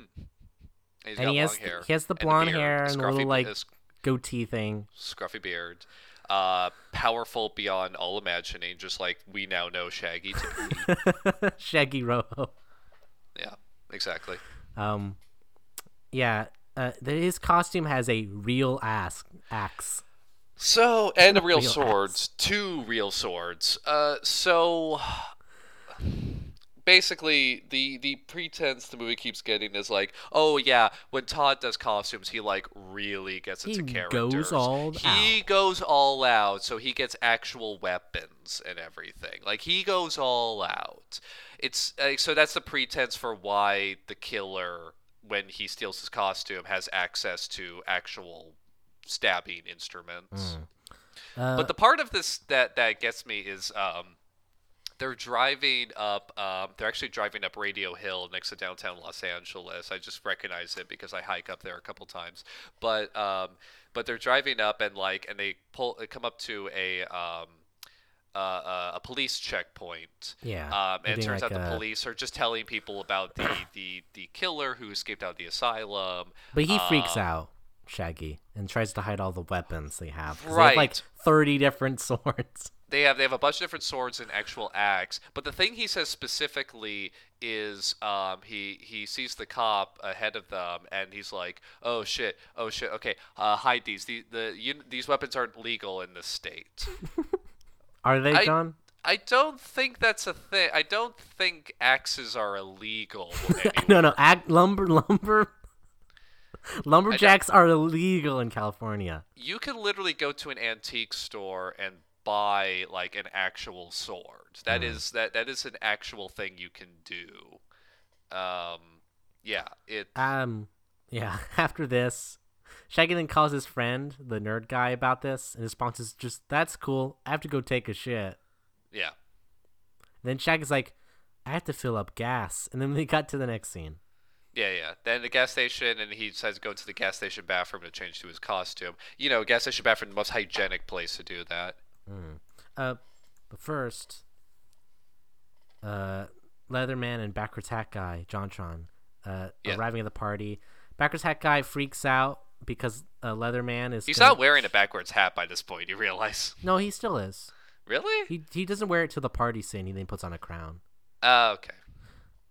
Speaker 1: and
Speaker 2: got
Speaker 1: he has
Speaker 2: hair.
Speaker 1: he has the
Speaker 2: and
Speaker 1: blonde
Speaker 2: beard,
Speaker 1: hair and a
Speaker 2: scruffy
Speaker 1: little like goatee thing.
Speaker 2: scruffy beard. Uh, powerful beyond all imagining, just like we now know Shaggy to be.
Speaker 1: Shaggy Rojo.
Speaker 2: yeah, exactly.
Speaker 1: Um, yeah. Uh, his costume has a real ass axe.
Speaker 2: So, and a real
Speaker 1: Real
Speaker 2: swords, two real swords. Uh, so basically, the the pretense the movie keeps getting is like, oh yeah, when Todd does costumes, he like really gets into
Speaker 1: He
Speaker 2: characters.
Speaker 1: goes all
Speaker 2: He goes all out, so he gets actual weapons and everything. Like he goes all out. It's uh, so that's the pretense for why the killer, when he steals his costume, has access to actual stabbing instruments.
Speaker 1: Uh,
Speaker 2: But the part of this that that gets me is um, they're driving up. Um, they're actually driving up Radio Hill next to downtown Los Angeles. I just recognize it because I hike up there a couple times. But um, but they're driving up and like and they pull they come up to a um, uh, uh, a police checkpoint.
Speaker 1: Yeah,
Speaker 2: Um, and it turns
Speaker 1: like
Speaker 2: out the
Speaker 1: a-
Speaker 2: police are just telling people about the, the, the killer who escaped out of the asylum.
Speaker 1: but he freaks
Speaker 2: um,
Speaker 1: out, Shaggy, and tries to hide all the weapons they have. 'cause They have like thirty different swords.
Speaker 2: they have they have a bunch of different swords and actual axe. But the thing he says specifically is um, he he sees the cop ahead of them and he's like, oh shit, oh shit, okay, uh, hide these. The, the you, these weapons aren't legal in this state.
Speaker 1: Are they,
Speaker 2: I-
Speaker 1: John?
Speaker 2: I don't think that's a thing. I don't think axes are illegal.
Speaker 1: no, no. Lumber, lumber, lumberjacks are illegal in California.
Speaker 2: you can literally go to an antique store and buy like an actual sword. That is that that is an actual thing you can do. Um, yeah, it.
Speaker 1: Um, yeah. After this, Shaggy then calls his friend, the nerd guy, about this, and his response is just, "That's cool. I have to go take a shit."
Speaker 2: Yeah,
Speaker 1: then Shaggy's like, "I have to fill up gas," and then we got to the next scene.
Speaker 2: Yeah, yeah. Then the gas station, and he decides to go to the gas station bathroom to change to his costume. You know, gas station bathroom, the most hygienic place to do that.
Speaker 1: Uh, but first, uh, Leatherman and backwards hat guy, JonTron, uh,
Speaker 2: Yeah.
Speaker 1: arriving at the party. Backwards hat guy freaks out because uh, Leatherman is.
Speaker 2: He's
Speaker 1: gonna-
Speaker 2: not wearing a backwards hat by this point. You realize?
Speaker 1: No, he still is.
Speaker 2: Really?
Speaker 1: He he doesn't wear it to the party scene. He then puts on a crown.
Speaker 2: Uh, okay.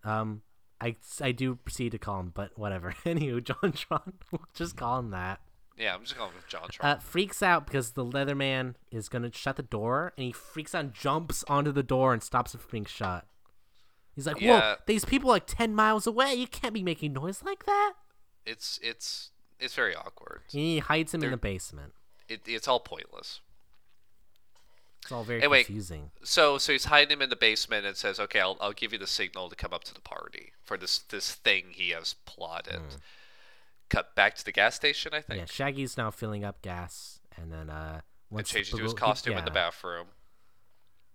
Speaker 1: Um, I, I do proceed to call him, but whatever. Anywho, JonTron, we'll just call him that.
Speaker 2: Yeah, I'm just going with John Trump.
Speaker 1: Uh, freaks out because the Leatherman is gonna shut the door, and he freaks out, and jumps onto the door, and stops it from being shut. He's like,
Speaker 2: Yeah.
Speaker 1: "Whoa, these people are like ten miles away. You can't be making noise like that."
Speaker 2: it's it's it's very awkward.
Speaker 1: He hides him in
Speaker 2: They're-
Speaker 1: the basement.
Speaker 2: It, it's all pointless.
Speaker 1: It's all very
Speaker 2: Anyway,
Speaker 1: confusing.
Speaker 2: So so he's hiding him in the basement and says, "Okay, I'll, I'll give you the signal to come up to the party for this this thing he has plotted." Cut back to the gas station, I think,
Speaker 1: Yeah, Shaggy's now filling up gas, and then uh,
Speaker 2: and changes
Speaker 1: the-
Speaker 2: to his costume in the bathroom.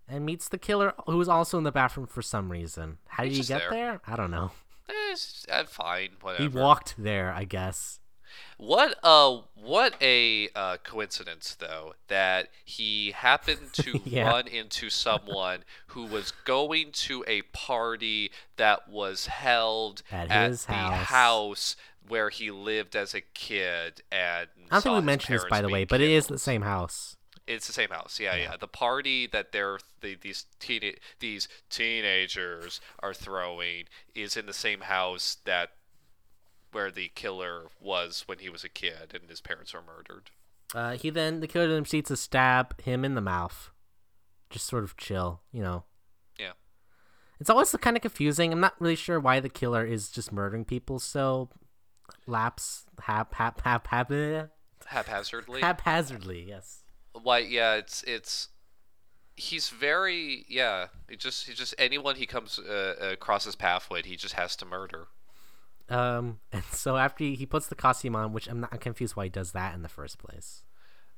Speaker 1: and meets the killer, who's also in the bathroom for some reason. How did
Speaker 2: He's
Speaker 1: he get
Speaker 2: there.
Speaker 1: there? I don't know.
Speaker 2: Eh, it's, uh, fine, whatever.
Speaker 1: He walked there, I guess.
Speaker 2: What uh what a uh, coincidence though that he happened to
Speaker 1: Yeah.
Speaker 2: run into someone who was going to a party that was held
Speaker 1: At
Speaker 2: at,
Speaker 1: his
Speaker 2: the
Speaker 1: house.
Speaker 2: house where he lived as a kid and
Speaker 1: I don't think we mentioned this, by the way,
Speaker 2: being
Speaker 1: but it is the same house.
Speaker 2: It's the same house. Yeah, yeah. The party that they're the, these teen these teenagers are throwing is in the same house that where the killer was when he was a kid and his parents were murdered.
Speaker 1: Uh, he then the killer then proceeds to stab him in the mouth. Just sort of chill, you know.
Speaker 2: Yeah.
Speaker 1: It's always kind of confusing. I'm not really sure why the killer is just murdering people so laps hap hap hap hap eh,
Speaker 2: Haphazardly.
Speaker 1: haphazardly. Yes.
Speaker 2: Why? Yeah, it's it's. He's very yeah. He just he just anyone he comes uh, across his path with, he just has to murder.
Speaker 1: Um, and so after he, he puts the costume on, which I'm not I'm confused why he does that in the first place.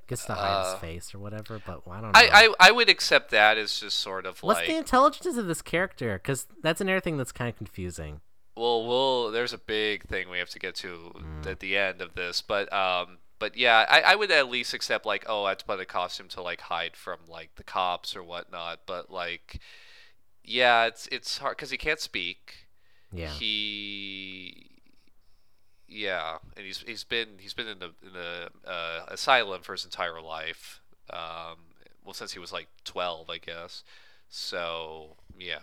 Speaker 1: I guess to hide his
Speaker 2: Uh,
Speaker 1: face or whatever, but I don't know.
Speaker 2: I, I I would accept that as just sort of
Speaker 1: What's
Speaker 2: like
Speaker 1: the intelligence of this character? Because that's another thing that's kind of confusing.
Speaker 2: Well, well, there's a big thing we have to get to
Speaker 1: Mm.
Speaker 2: at the end of this, but um, but yeah, I, I would at least accept like, oh, I have to put a costume to like hide from like the cops or whatnot, but like, yeah, it's it's hard because he can't speak.
Speaker 1: Yeah.
Speaker 2: He Yeah, and he's he's been he's been in the in the uh, asylum for his entire life. Um, well, since he was like twelve, I guess. So yeah,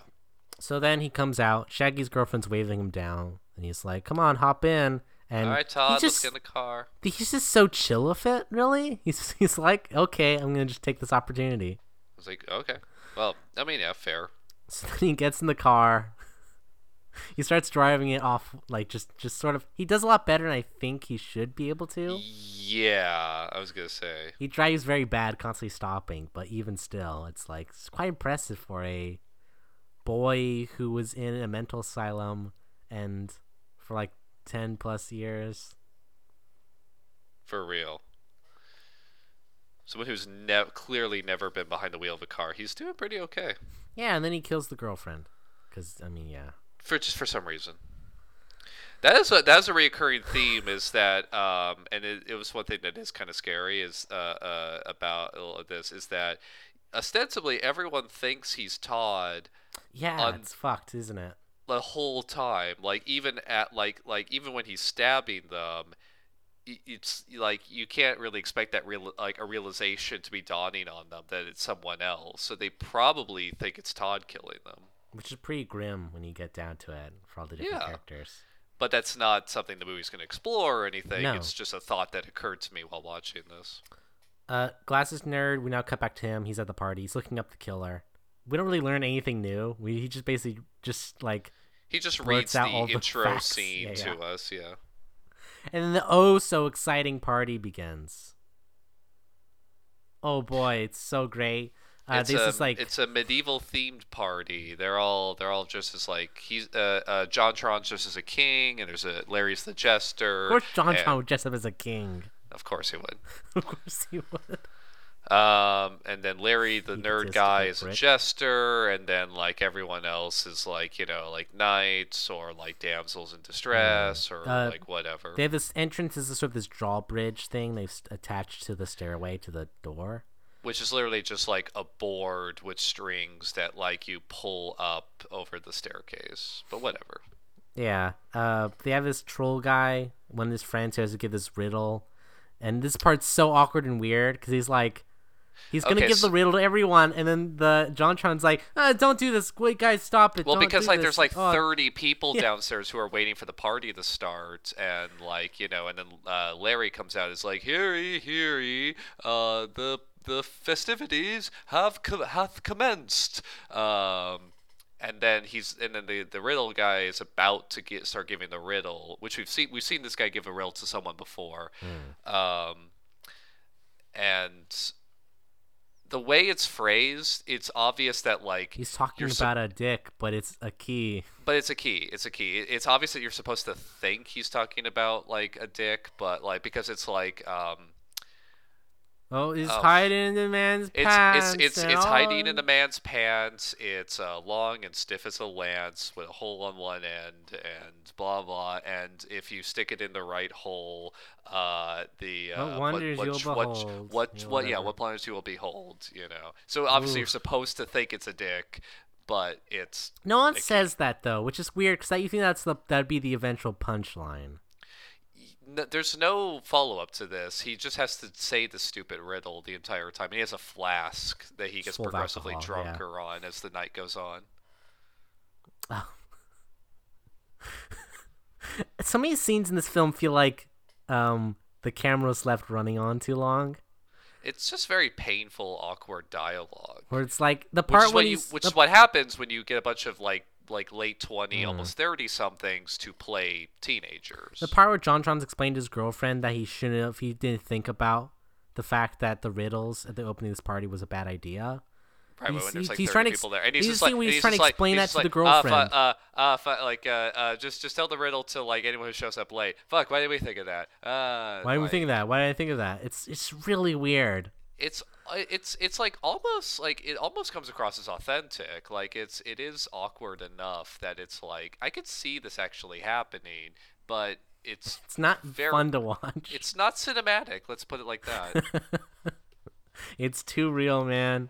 Speaker 1: So then he comes out. Shaggy's girlfriend's waving him down, and he's like, "Come on, hop in." And
Speaker 2: all right, Todd,
Speaker 1: he's
Speaker 2: let's
Speaker 1: just
Speaker 2: get in the car.
Speaker 1: he's just so chill with it. Really, he's he's like, "Okay, I'm gonna just take this opportunity."
Speaker 2: I was like, okay, well, I mean, yeah, fair.
Speaker 1: So then he gets in the car. He starts driving it off, like just just sort of. He does a lot better than I think he should be able to.
Speaker 2: Yeah, I was gonna say.
Speaker 1: He drives very bad, constantly stopping, but even still, it's like it's quite impressive for a boy who was in a mental asylum and for like 10 plus years.
Speaker 2: For real. Someone who's ne- clearly never been behind the wheel of a car. He's doing pretty okay.
Speaker 1: Yeah, and then he kills the girlfriend. Because, I mean, yeah.
Speaker 2: For just for some reason. That is a that's a recurring theme is that um and it, it was one thing that is kind of scary is uh, uh about all of this is that ostensibly everyone thinks he's Todd
Speaker 1: Yeah,
Speaker 2: On-
Speaker 1: it's fucked, isn't it?
Speaker 2: the whole time like even at like like even when he's stabbing them it's like you can't really expect that real like a realization to be dawning on them that it's someone else so they probably think it's todd killing them
Speaker 1: Which is pretty grim when you get down to it for all the different
Speaker 2: Yeah.
Speaker 1: characters.
Speaker 2: but that's not something the movie's going to explore or anything
Speaker 1: No.
Speaker 2: it's just a thought that occurred to me while watching this
Speaker 1: Uh, Glasses Nerd, we now cut back to him. He's at the party. He's looking up the killer. We don't really learn anything new. We he just basically just like
Speaker 2: he just reads the
Speaker 1: out all the
Speaker 2: intro
Speaker 1: facts.
Speaker 2: scene
Speaker 1: Yeah,
Speaker 2: to
Speaker 1: yeah.
Speaker 2: us yeah
Speaker 1: And then the oh so exciting party begins. Oh boy, it's so great. Uh,
Speaker 2: it's a,
Speaker 1: like
Speaker 2: it's a medieval themed party. They're all they're all just as like he's uh, uh JonTron's just as a king, and there's a Larry's the jester.
Speaker 1: of course JonTron would dress up as a king.
Speaker 2: Of course he would.
Speaker 1: of course he would.
Speaker 2: Um, and then Larry the nerd guy is a jester, and then like everyone else is like you know like knights or like damsels in distress or
Speaker 1: Uh,
Speaker 2: like whatever.
Speaker 1: They have this entrance is sort of this drawbridge thing they've attached to the stairway to the door.
Speaker 2: Which is literally just like a board with strings that like you pull up over the staircase. But whatever.
Speaker 1: Yeah. Uh, they have this troll guy, one of his friends who has to give this riddle, and this part's so awkward and weird because he's like, he's gonna
Speaker 2: Okay,
Speaker 1: give the riddle to everyone, and then the JonTron's like, uh, "Don't do this, wait, guys, stop it."
Speaker 2: Well,
Speaker 1: don't
Speaker 2: because like
Speaker 1: this."
Speaker 2: there's like
Speaker 1: Oh,
Speaker 2: 30 people
Speaker 1: Yeah.
Speaker 2: downstairs who are waiting for the party to start, and like you know, and then uh, Larry comes out. Is like, "Here, ye, uh, the the festivities have co- hath commenced." Um, and then he's and then the the riddle guy is about to get start giving the riddle, which we've seen we've seen this guy give a riddle to someone before,
Speaker 1: Hmm.
Speaker 2: um, and. The way it's phrased, it's obvious that like
Speaker 1: He's talking about a dick, but it's a key.
Speaker 2: but it's a key. It's a key. It's obvious that you're supposed to think he's talking about like a dick, but like because it's like um,
Speaker 1: Oh, it's
Speaker 2: Oh.
Speaker 1: hiding in the man's
Speaker 2: it's
Speaker 1: pants.
Speaker 2: it's it's it's hiding in the man's pants. It's uh, long and stiff as a lance with a hole on one end, and blah blah. And if you stick it in the right hole, uh, the
Speaker 1: What
Speaker 2: uh,
Speaker 1: wonders
Speaker 2: what,
Speaker 1: you'll
Speaker 2: what, what,
Speaker 1: behold,
Speaker 2: what,
Speaker 1: yeah,
Speaker 2: what, yeah, what wonders you will behold. You know. So obviously you're supposed to think it's a dick, but it's
Speaker 1: No one says that though, which is weird because you think that's the that'd be the eventual punchline.
Speaker 2: No, there's no follow up to this. He just has to say the stupid riddle the entire time. He has a flask that he gets
Speaker 1: Full
Speaker 2: progressively
Speaker 1: alcohol, yeah.
Speaker 2: drunker on as the night goes on.
Speaker 1: Some of these scenes in this film feel like um, the camera's left running on too long.
Speaker 2: It's just very painful, awkward dialogue.
Speaker 1: Where it's like the
Speaker 2: Which
Speaker 1: part
Speaker 2: is
Speaker 1: when
Speaker 2: you, which
Speaker 1: the-
Speaker 2: is what happens when you get a bunch of like like late twenty,
Speaker 1: Mm.
Speaker 2: almost thirty somethings to play teenagers.
Speaker 1: The part where JonTron's explained to his girlfriend that he shouldn't have, he didn't think about the fact that the riddles at the opening of this party was a bad idea.
Speaker 2: Right,
Speaker 1: he's-
Speaker 2: when there's like
Speaker 1: he's
Speaker 2: 30
Speaker 1: trying to
Speaker 2: people there, and he's
Speaker 1: he's
Speaker 2: just like,
Speaker 1: he's
Speaker 2: he's
Speaker 1: trying to
Speaker 2: like-
Speaker 1: explain
Speaker 2: he's
Speaker 1: that to the girlfriend.
Speaker 2: Uh, uh, uh, like, uh, just, just tell the riddle to like anyone who shows up late. Fuck, why did we think of that? Uh,
Speaker 1: Why did we think of that? Why did I think of that? It's it's really weird.
Speaker 2: It's, it's, it's like almost like it almost comes across as authentic. Like it's, it is awkward enough that it's like I could see this actually happening, but it's,
Speaker 1: It's not
Speaker 2: Very-
Speaker 1: fun to watch.
Speaker 2: it's not cinematic. Let's put it like that.
Speaker 1: It's too real, man.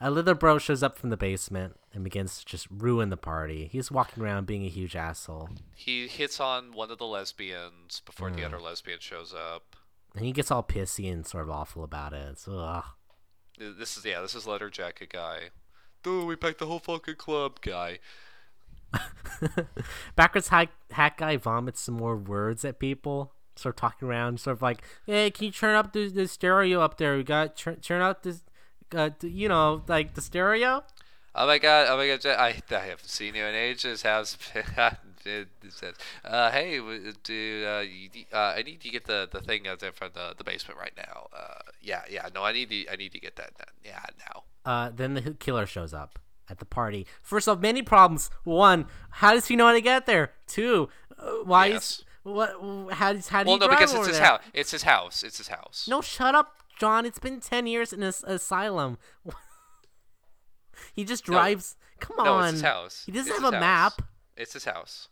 Speaker 1: A Leather Bro shows up from the basement and begins to just ruin the party. He's walking around being a huge asshole.
Speaker 2: He hits on one of the lesbians before
Speaker 1: Hmm.
Speaker 2: the other lesbian shows up.
Speaker 1: And he gets all pissy and sort of awful about it. It's, ugh.
Speaker 2: This is yeah, this is leather jacket guy. Dude, we packed the whole fucking club guy.
Speaker 1: Backwards hack, hack guy vomits some more words at people. Sort of talking around, sort of like, "Hey, can you turn up the, the stereo up there? We got turn turn out this, uh, you know, like the stereo."
Speaker 2: Oh my god! Oh my god! I, I haven't seen you in ages. How's it says, uh, hey, do uh, you, uh, I need to get the, the thing out there from the, the basement right now. Uh, yeah, yeah. No, I need to I need to get that done. Yeah, now.
Speaker 1: Uh, then the killer shows up at the party. First off, many problems. One, how does he know how to get there? Two, uh, why
Speaker 2: Yes.
Speaker 1: is what? How does how do
Speaker 2: Well, no, because it's his
Speaker 1: there?
Speaker 2: house. It's his house. It's his house.
Speaker 1: No, shut up, John. It's been ten years in this asylum. he just
Speaker 2: No.
Speaker 1: drives. Come
Speaker 2: no,
Speaker 1: on.
Speaker 2: it's his house.
Speaker 1: He doesn't
Speaker 2: It's
Speaker 1: have a
Speaker 2: house.
Speaker 1: map.
Speaker 2: It's his house.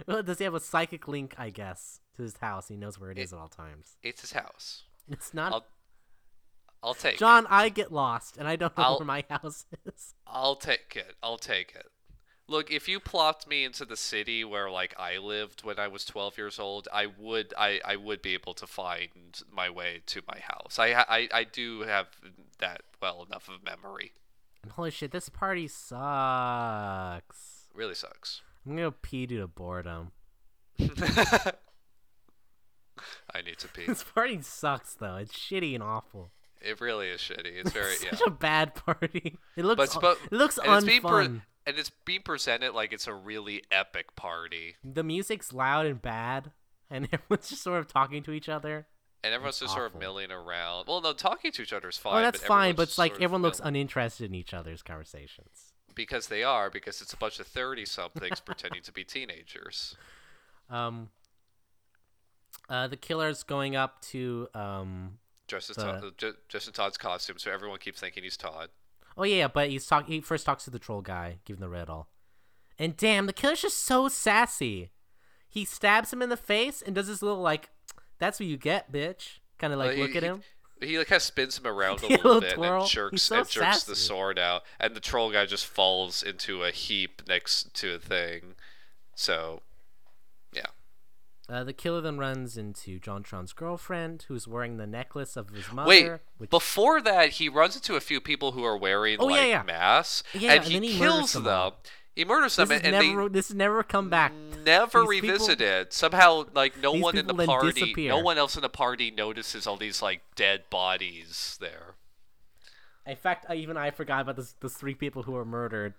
Speaker 1: Well, does he have a psychic link? I guess to his house. He knows where it is at all times.
Speaker 2: It's his house.
Speaker 1: It's not.
Speaker 2: I'll I'll take it.
Speaker 1: John, I get lost and I don't know
Speaker 2: I'll-
Speaker 1: where my house is.
Speaker 2: I'll take it. I'll take it. Look, if you plopped me into the city where like I lived when I was 12 years old, I would I, I would be able to find my way to my house. I I I do have that well enough of memory.
Speaker 1: Holy shit, this party sucks.
Speaker 2: Really sucks.
Speaker 1: I'm gonna pee due to boredom.
Speaker 2: I need to pee.
Speaker 1: This party sucks though. It's shitty and awful.
Speaker 2: It really is shitty. It's very
Speaker 1: It's
Speaker 2: yeah.
Speaker 1: such a bad party. It looks.
Speaker 2: But, but
Speaker 1: it looks
Speaker 2: and it's pre-
Speaker 1: unfun.
Speaker 2: and it's being presented like it's a really epic party,
Speaker 1: the music's loud and bad, and everyone's just sort of talking to each other.
Speaker 2: and everyone's just sort of milling around. Well, no, talking to each other is oh, fine.
Speaker 1: oh, that's
Speaker 2: but
Speaker 1: fine, but it's like everyone looks
Speaker 2: milling.
Speaker 1: uninterested in each other's conversations.
Speaker 2: Because they are because it's a bunch of 30 somethings pretending to be teenagers
Speaker 1: Um. Uh, the killer's going up to um.
Speaker 2: as
Speaker 1: The-
Speaker 2: Todd, just in Todd's costume so everyone keeps thinking he's Todd
Speaker 1: Oh yeah, but he's talk. He first talks to the troll guy, giving the riddle, and damn, the killer's just so sassy. He stabs him in the face and does this little like, "That's what you get, bitch." Kind of like
Speaker 2: Well, he-
Speaker 1: look at him.
Speaker 2: He like kind of spins him around a little
Speaker 1: little
Speaker 2: bit
Speaker 1: twirl.
Speaker 2: and jerks
Speaker 1: so
Speaker 2: and jerks the sword out and the troll guy just falls into a heap next to a thing so yeah
Speaker 1: Uh, the killer then runs into JonTron's girlfriend, who's wearing the necklace of his mother.
Speaker 2: wait
Speaker 1: which
Speaker 2: before that he runs into a few people who are wearing
Speaker 1: Oh,
Speaker 2: like
Speaker 1: yeah.
Speaker 2: masks
Speaker 1: Yeah,
Speaker 2: and
Speaker 1: and
Speaker 2: he, kills
Speaker 1: them.
Speaker 2: He murders them and,
Speaker 1: never this has never come back.
Speaker 2: never
Speaker 1: These people-
Speaker 2: revisited somehow like no one in the party
Speaker 1: disappear.
Speaker 2: no one else in the party notices all these like dead bodies there
Speaker 1: In fact, even I forgot about this, those three people who were murdered.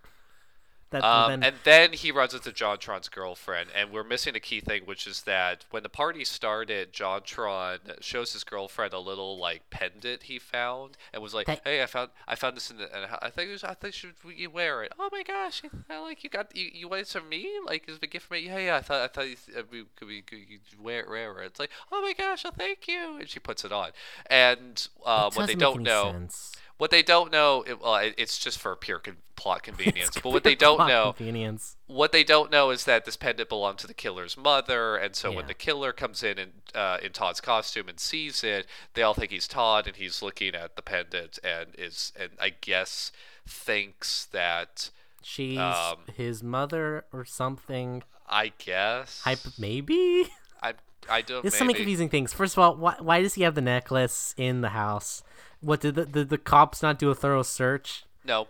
Speaker 1: That
Speaker 2: Um,
Speaker 1: then,
Speaker 2: and then he runs into JonTron's girlfriend, and we're missing a key thing, which is that when the party started, JonTron shows his girlfriend a little like pendant he found, and was like,
Speaker 1: That-
Speaker 2: "Hey, I found I found this in the, and I think it was, I think should you wear it? Oh my gosh, I like you got you you wanted some me like as a gift for me? Yeah, yeah. I thought I thought you, uh, we could we could you wear wear it. Rare. It's like, oh my gosh, oh thank you, and she puts it on, and um, what they don't know.
Speaker 1: sense.
Speaker 2: What they don't know, it, well, it, it's just for pure con- plot convenience. But what they don't know,
Speaker 1: Convenience.
Speaker 2: what they don't know is that this pendant belonged to the killer's mother, and so when the killer comes in in, uh, in Todd's costume and sees it, they all think he's Todd, and he's looking at the pendant and is, and I guess thinks that
Speaker 1: She's
Speaker 2: Um,
Speaker 1: his mother or something.
Speaker 2: I guess
Speaker 1: Hype, maybe.
Speaker 2: I I don't.
Speaker 1: There's
Speaker 2: maybe.
Speaker 1: so many confusing things. First of all, why, why does he have the necklace in the house? What did the, did the cops not do a thorough search?
Speaker 2: No.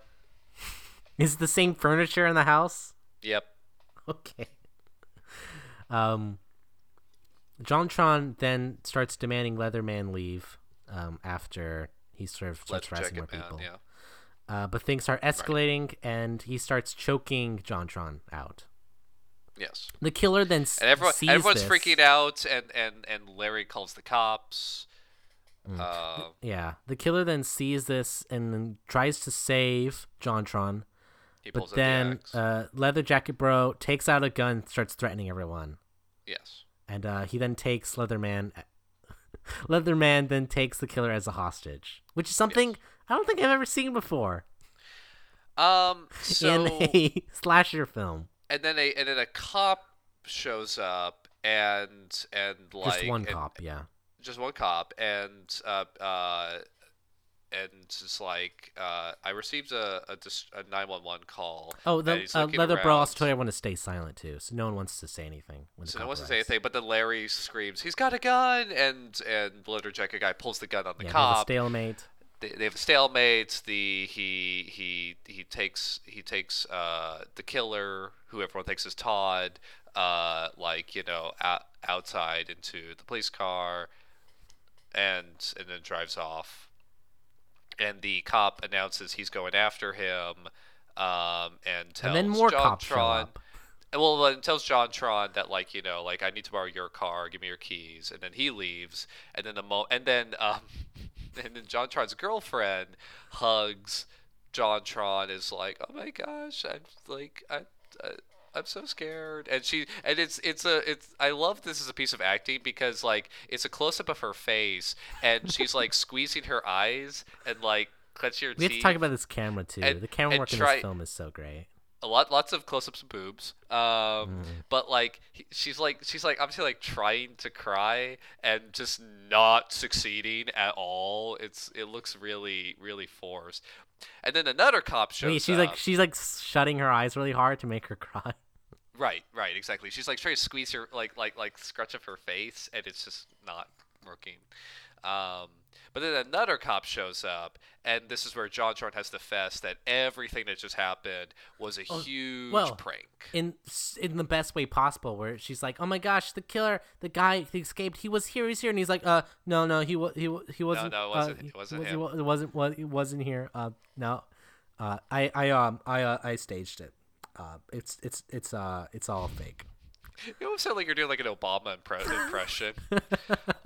Speaker 1: Is the same furniture in the house?
Speaker 2: Yep.
Speaker 1: Okay. Um, JonTron then starts demanding Leatherman leave. Um, after he sort of starts
Speaker 2: check
Speaker 1: more
Speaker 2: man.
Speaker 1: people.
Speaker 2: Yeah.
Speaker 1: Uh, but things are escalating, and he starts choking JonTron out.
Speaker 2: Yes.
Speaker 1: The killer then
Speaker 2: And everyone, everyone's
Speaker 1: this.
Speaker 2: freaking out, and, and, and Larry calls the cops.
Speaker 1: Mm.
Speaker 2: Uh,
Speaker 1: Yeah, the killer then sees this and then tries to save JonTron,
Speaker 2: he
Speaker 1: but
Speaker 2: pulls out the
Speaker 1: then
Speaker 2: axe.
Speaker 1: uh, Leather Jacket Bro takes out a gun, starts threatening everyone,
Speaker 2: yes.
Speaker 1: and uh, he then takes Leatherman. Leatherman then takes the killer as a hostage, which is something I don't think I've ever seen before
Speaker 2: Um. So
Speaker 1: in a slasher film.
Speaker 2: and then a and then a cop shows up and and like
Speaker 1: Just one
Speaker 2: and-
Speaker 1: cop, yeah.
Speaker 2: Just one cop and uh uh and it's like uh, I received a a, dis- a 911 call.
Speaker 1: Oh, the uh, leather
Speaker 2: around.
Speaker 1: also told everyone to stay silent too, so no one wants to say anything. When
Speaker 2: So no one wants to say anything, but then Larry screams, "He's got a gun!" and and leather jacket guy pulls the gun on the
Speaker 1: Yeah, they have a
Speaker 2: cop.
Speaker 1: stalemate.
Speaker 2: they, they have a stalemate. The he he he takes he takes uh, the killer, who everyone thinks is Todd, uh, like you know, out, outside into the police car, and and then drives off. And the cop announces he's going after him, um, and tells
Speaker 1: And then more
Speaker 2: John
Speaker 1: cops show
Speaker 2: Tron,
Speaker 1: up.
Speaker 2: well, tells JonTron that like you know like I need to borrow your car, give me your keys, and then he leaves, and then the mo and then um, and then JonTron's girlfriend hugs JonTron is like oh my gosh I'm like I. I I'm so scared, and she and it's it's a it's I love this as a piece of acting because like it's a close up of her face and she's like squeezing her eyes and like clenching her
Speaker 1: We have to talk about this camera too.
Speaker 2: and-
Speaker 1: the camera work in this film is so great.
Speaker 2: a lot lots of close-ups of boobs um
Speaker 1: Mm.
Speaker 2: but like he- she's like she's like obviously like trying to cry and just not succeeding at all it's it looks really really forced and then another cop shows
Speaker 1: Wait, she's
Speaker 2: up.
Speaker 1: like she's like shutting her eyes really hard to make her cry.
Speaker 2: Right right exactly. She's like trying to squeeze her like like like scratch up her face and it's just not working. Um but then another cop shows up and this is where JonTron has to fess that everything that just happened was a huge
Speaker 1: Oh, well,
Speaker 2: prank.
Speaker 1: in in the best way possible where she's like oh my gosh the killer the guy he escaped he was here he's here and he's like uh no no he was he, he wasn't
Speaker 2: no, no, it
Speaker 1: uh,
Speaker 2: wasn't-
Speaker 1: he
Speaker 2: it wasn't
Speaker 1: was-
Speaker 2: him."
Speaker 1: it wasn't it wasn't here uh no uh i i um i uh, i staged it uh it's it's it's uh it's all fake
Speaker 2: You almost sound like you're doing like an Obama impre- impression.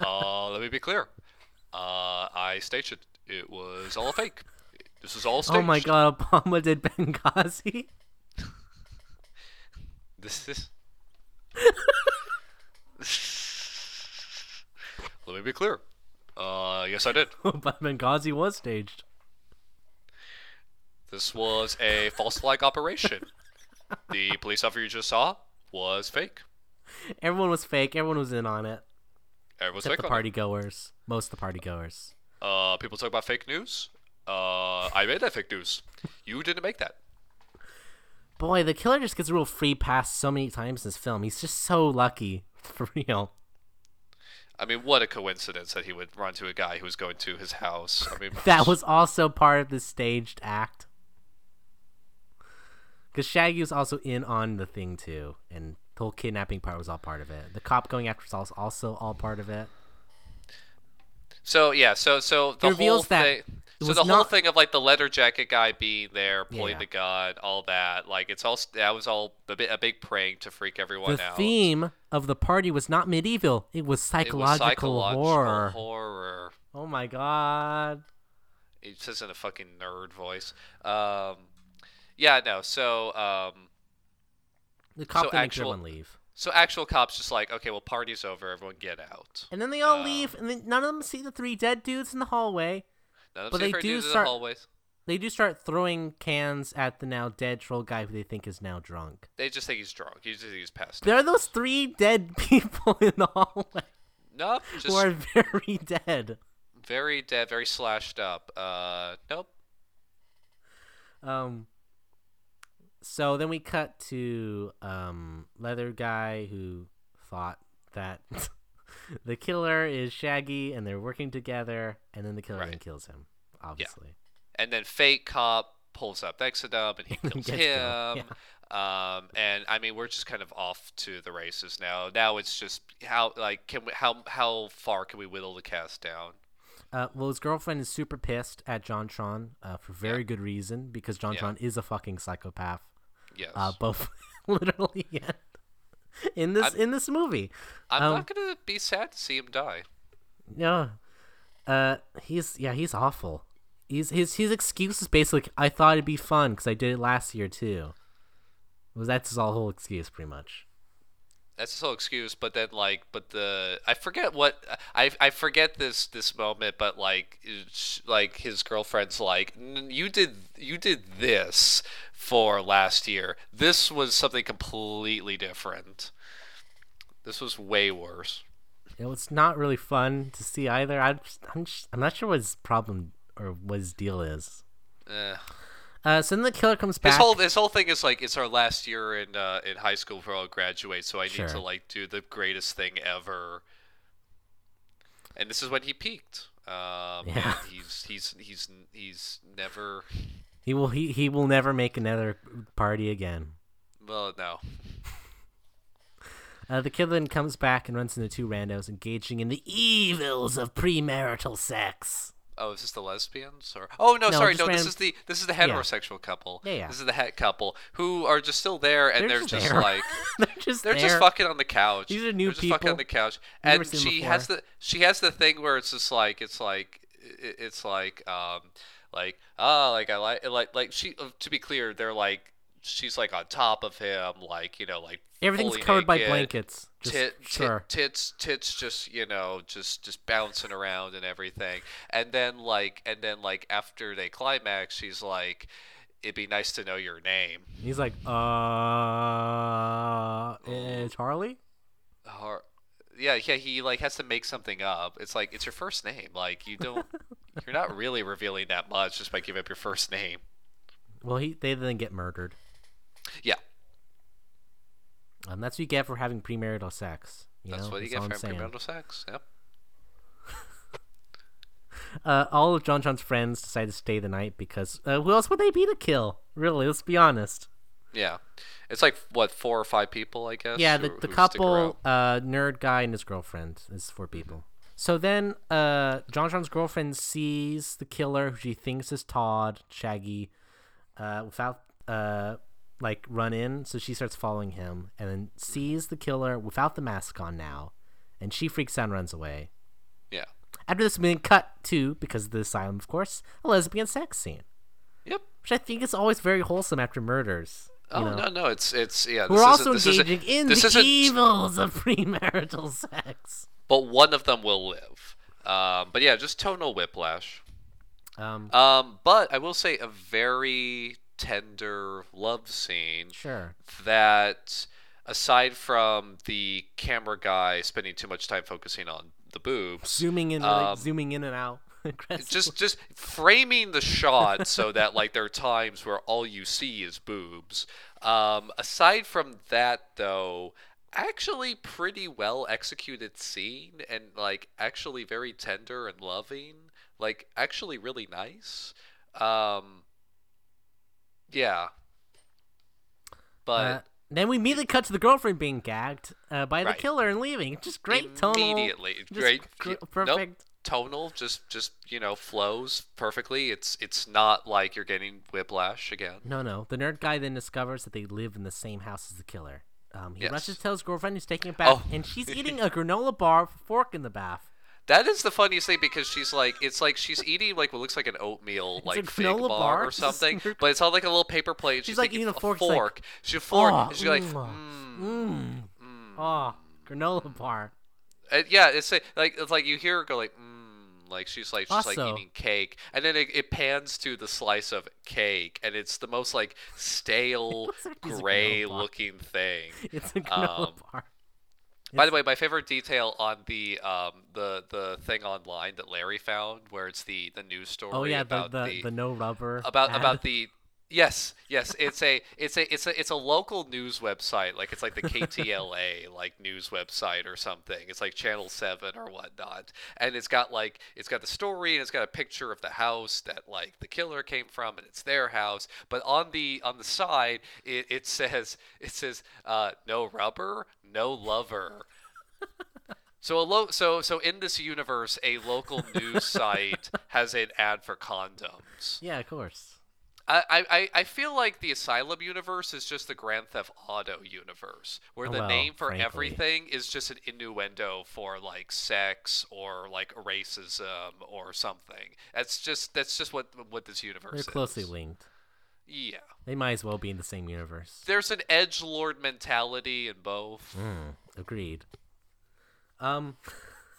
Speaker 2: uh, let me be clear. Uh, I staged it. It was all fake. This is all staged.
Speaker 1: oh my god obama did benghazi
Speaker 2: This is. let me be clear. Uh, yes, I did.
Speaker 1: but benghazi was staged
Speaker 2: This was a false flag operation. The police officer you just saw was fake.
Speaker 1: everyone was fake everyone was in on it
Speaker 2: Everyone's
Speaker 1: except
Speaker 2: fake
Speaker 1: the party goers most of the party goers
Speaker 2: Uh, people talk about fake news. Uh, I made that fake news. You didn't make that.
Speaker 1: Boy, the killer just gets a real free pass so many times in this film. He's just so lucky, for real.
Speaker 2: I mean, what a coincidence that he would run to a guy who was going to his house. I mean,
Speaker 1: That was also part of the staged act. Because Shaggy was also in on the thing too, and the whole kidnapping part was all part of it. The cop going after Saul is also all part of it.
Speaker 2: So yeah, so so the whole thing. So the whole thing of like the leather jacket guy being there, pulling
Speaker 1: Yeah.
Speaker 2: the gun, all that, like it's all that was all a, bit, a big prank to freak everyone
Speaker 1: The
Speaker 2: out.
Speaker 1: The theme of the party was not medieval; it was
Speaker 2: it was
Speaker 1: psychological,
Speaker 2: psychological
Speaker 1: horror.
Speaker 2: horror.
Speaker 1: Oh my god!
Speaker 2: It says in a fucking nerd voice. Um, yeah, no. So um,
Speaker 1: The cop
Speaker 2: So
Speaker 1: didn't make everyone leave,
Speaker 2: so actual cops just like, okay, well, party's over, everyone get out.
Speaker 1: and then they all
Speaker 2: Um,
Speaker 1: leave, and then none of them see the three dead dudes in the hallway.
Speaker 2: None of
Speaker 1: but
Speaker 2: them
Speaker 1: they do
Speaker 2: dudes in the
Speaker 1: start-
Speaker 2: hallways.
Speaker 1: They do start throwing cans at the now dead troll guy who they think is now drunk.
Speaker 2: They just think he's drunk. He just think he's passed.
Speaker 1: There are those three dead people in the hallway
Speaker 2: Nope,
Speaker 1: who are very dead.
Speaker 2: very dead, very slashed up. Uh, nope.
Speaker 1: Um. So then we cut to um leather guy who thought that the killer is Shaggy and they're working together, and then the killer then kills him. Obviously,
Speaker 2: and then fake cop pulls up next to them and he kills him.
Speaker 1: killed,
Speaker 2: Um, and I mean, we're just kind of off to the races now. Now it's just how like can we how how far can we whittle the cast down?
Speaker 1: uh, well, his girlfriend is super pissed at JonTron uh, for very good reason because John
Speaker 2: Yeah.
Speaker 1: Tron is a fucking psychopath.
Speaker 2: Yes,
Speaker 1: Uh, both literally and in this
Speaker 2: I'm-
Speaker 1: in this movie.
Speaker 2: I'm
Speaker 1: um,
Speaker 2: not gonna be sad to see him die.
Speaker 1: No. Uh, he's yeah, he's awful. He's his his excuse is basically I thought it'd be fun because I did it last year too. Was that's his whole excuse pretty much.
Speaker 2: That's his whole excuse. But then like, but the I forget what I I forget this this moment. But like, like his girlfriend's like, "N- you did you did this for last year. This was something completely different. This was way worse.
Speaker 1: It was not really fun to see either. I just, I'm just, I'm not sure what his problem or what his deal is.
Speaker 2: Eh.
Speaker 1: Uh, so then the killer comes back.
Speaker 2: His whole his whole thing is like it's our last year in uh, in high school before I'll graduate, so I need to like do the greatest thing ever. And this is when he peaked. Um,
Speaker 1: Yeah.
Speaker 2: he's he's he's he's never.
Speaker 1: he will he, he will never make another party again.
Speaker 2: Well, no.
Speaker 1: Uh, the killer then comes back and runs into two randos engaging in the evils of premarital sex.
Speaker 2: Oh, is this the lesbians or? Oh no,
Speaker 1: No,
Speaker 2: sorry, no. This is the this is the heterosexual couple.
Speaker 1: Yeah, yeah.
Speaker 2: This is the het couple who are just still there, and
Speaker 1: They're
Speaker 2: they're,
Speaker 1: just
Speaker 2: just, like
Speaker 1: They're just
Speaker 2: they're
Speaker 1: there.
Speaker 2: just fucking on the couch.
Speaker 1: These are new
Speaker 2: they're just fucking on
Speaker 1: people.
Speaker 2: the couch,
Speaker 1: never
Speaker 2: and she has the she has the thing where it's just like it's like it's like um like ah like I like like like she uh, to be clear they're like she's like on top of him like you know like
Speaker 1: Everything's
Speaker 2: fully
Speaker 1: covered by blankets. Just,
Speaker 2: tit,
Speaker 1: sure.
Speaker 2: tit, tits tits just you know just just bouncing around and everything and then like and then like after they climax she's like it'd be nice to know your name
Speaker 1: He's like, uh, uh, Charlie?
Speaker 2: Har- yeah yeah he like has to make something up it's like it's your first name like you don't you're not really revealing that much just by giving up your first name
Speaker 1: Well, he they then get murdered.
Speaker 2: Yeah
Speaker 1: And that's what you get for having premarital sex. You
Speaker 2: that's
Speaker 1: know?
Speaker 2: what you
Speaker 1: That's
Speaker 2: get for
Speaker 1: I'm
Speaker 2: premarital sex yep
Speaker 1: Uh, all of John John's friends decide to stay the night because uh, who else would they be to kill? Really, let's be honest.
Speaker 2: yeah it's like what four or five people i guess
Speaker 1: Yeah, the,
Speaker 2: who
Speaker 1: the couple, uh, nerd guy and his girlfriend is four people. So then, uh, John John's girlfriend sees the killer, who she thinks is Todd Shaggy, uh, without uh, like run in. So she starts following him, and then sees the killer without the mask on now, and she freaks out and runs away.
Speaker 2: yeah
Speaker 1: After this, being cut to because of the asylum, of course, a lesbian sex scene,
Speaker 2: yep
Speaker 1: which I think is always very wholesome after murders.
Speaker 2: Oh
Speaker 1: know?
Speaker 2: no, no, it's it's yeah.
Speaker 1: We're also
Speaker 2: this
Speaker 1: engaging in the evils of premarital sex.
Speaker 2: But one of them will live. Um, but yeah, just tonal whiplash.
Speaker 1: Um,
Speaker 2: Um, but I will say a very tender love scene
Speaker 1: sure.
Speaker 2: that, aside from the camera guy spending too much time focusing on the boobs,
Speaker 1: Zooming in, like,
Speaker 2: Um,
Speaker 1: zooming in and out.
Speaker 2: just just framing the shot so that like there are times where all you see is boobs. Um, aside from that, though, actually pretty well executed scene and like actually very tender and loving. Like actually really nice. Um, yeah. But
Speaker 1: Uh, then we immediately cut to the girlfriend being gagged uh, by the
Speaker 2: Right.
Speaker 1: killer and leaving. Just great tonal.
Speaker 2: immediately great
Speaker 1: gr-
Speaker 2: Nope.
Speaker 1: perfect.
Speaker 2: tonal just just you know flows perfectly it's it's not like you're getting whiplash again
Speaker 1: No, no. The nerd guy then discovers that they live in the same house as the killer. Um, he
Speaker 2: Yes.
Speaker 1: rushes to tell his girlfriend he's taking a bath,
Speaker 2: Oh.
Speaker 1: and she's eating a granola bar with a fork in the bath.
Speaker 2: That is the funniest thing because she's like it's like she's eating like what looks like an oatmeal like fig
Speaker 1: granola
Speaker 2: bar,
Speaker 1: bar,
Speaker 2: or something but it's on like a little paper plate she's,
Speaker 1: She's, like, eating a fork, she's like,
Speaker 2: fork she's a fork
Speaker 1: "Oh,
Speaker 2: she's like
Speaker 1: mm,
Speaker 2: mm.
Speaker 1: Mmm. Oh, granola bar.
Speaker 2: And yeah it's like it's like you hear her go like mm, like she's like she's like eating cake and then it, it pans to the slice of cake and it's the most like stale
Speaker 1: looks like it's a granola
Speaker 2: gray looking thing
Speaker 1: It's a granola
Speaker 2: Um,
Speaker 1: bar.
Speaker 2: By the way, my favorite detail on the um the the thing online that Larry found, where it's the the news story
Speaker 1: Oh yeah, the
Speaker 2: about
Speaker 1: the,
Speaker 2: the,
Speaker 1: the no rubber.
Speaker 2: about
Speaker 1: ad.
Speaker 2: about the yes yes it's a it's a it's a it's a local news website like it's like the KTLA like news website or something. It's like Channel Seven or whatnot, and it's got like it's got the story and it's got a picture of the house that like the killer came from and it's their house. But on the on the side it, it says it says uh, no rubber, no lover. So a lo- so so in this universe, a local news site has an ad for condoms.
Speaker 1: Yeah, of course.
Speaker 2: I, I, I feel like the Asylum universe is just the Grand Theft Auto universe, where the
Speaker 1: Well,
Speaker 2: name for
Speaker 1: frankly.
Speaker 2: everything is just an innuendo for like sex or like racism or something. That's just that's just what what this universe
Speaker 1: They're
Speaker 2: is.
Speaker 1: closely linked.
Speaker 2: Yeah,
Speaker 1: They might as well be in the same universe.
Speaker 2: there's an edge lord mentality in both.
Speaker 1: Mm, agreed. Um,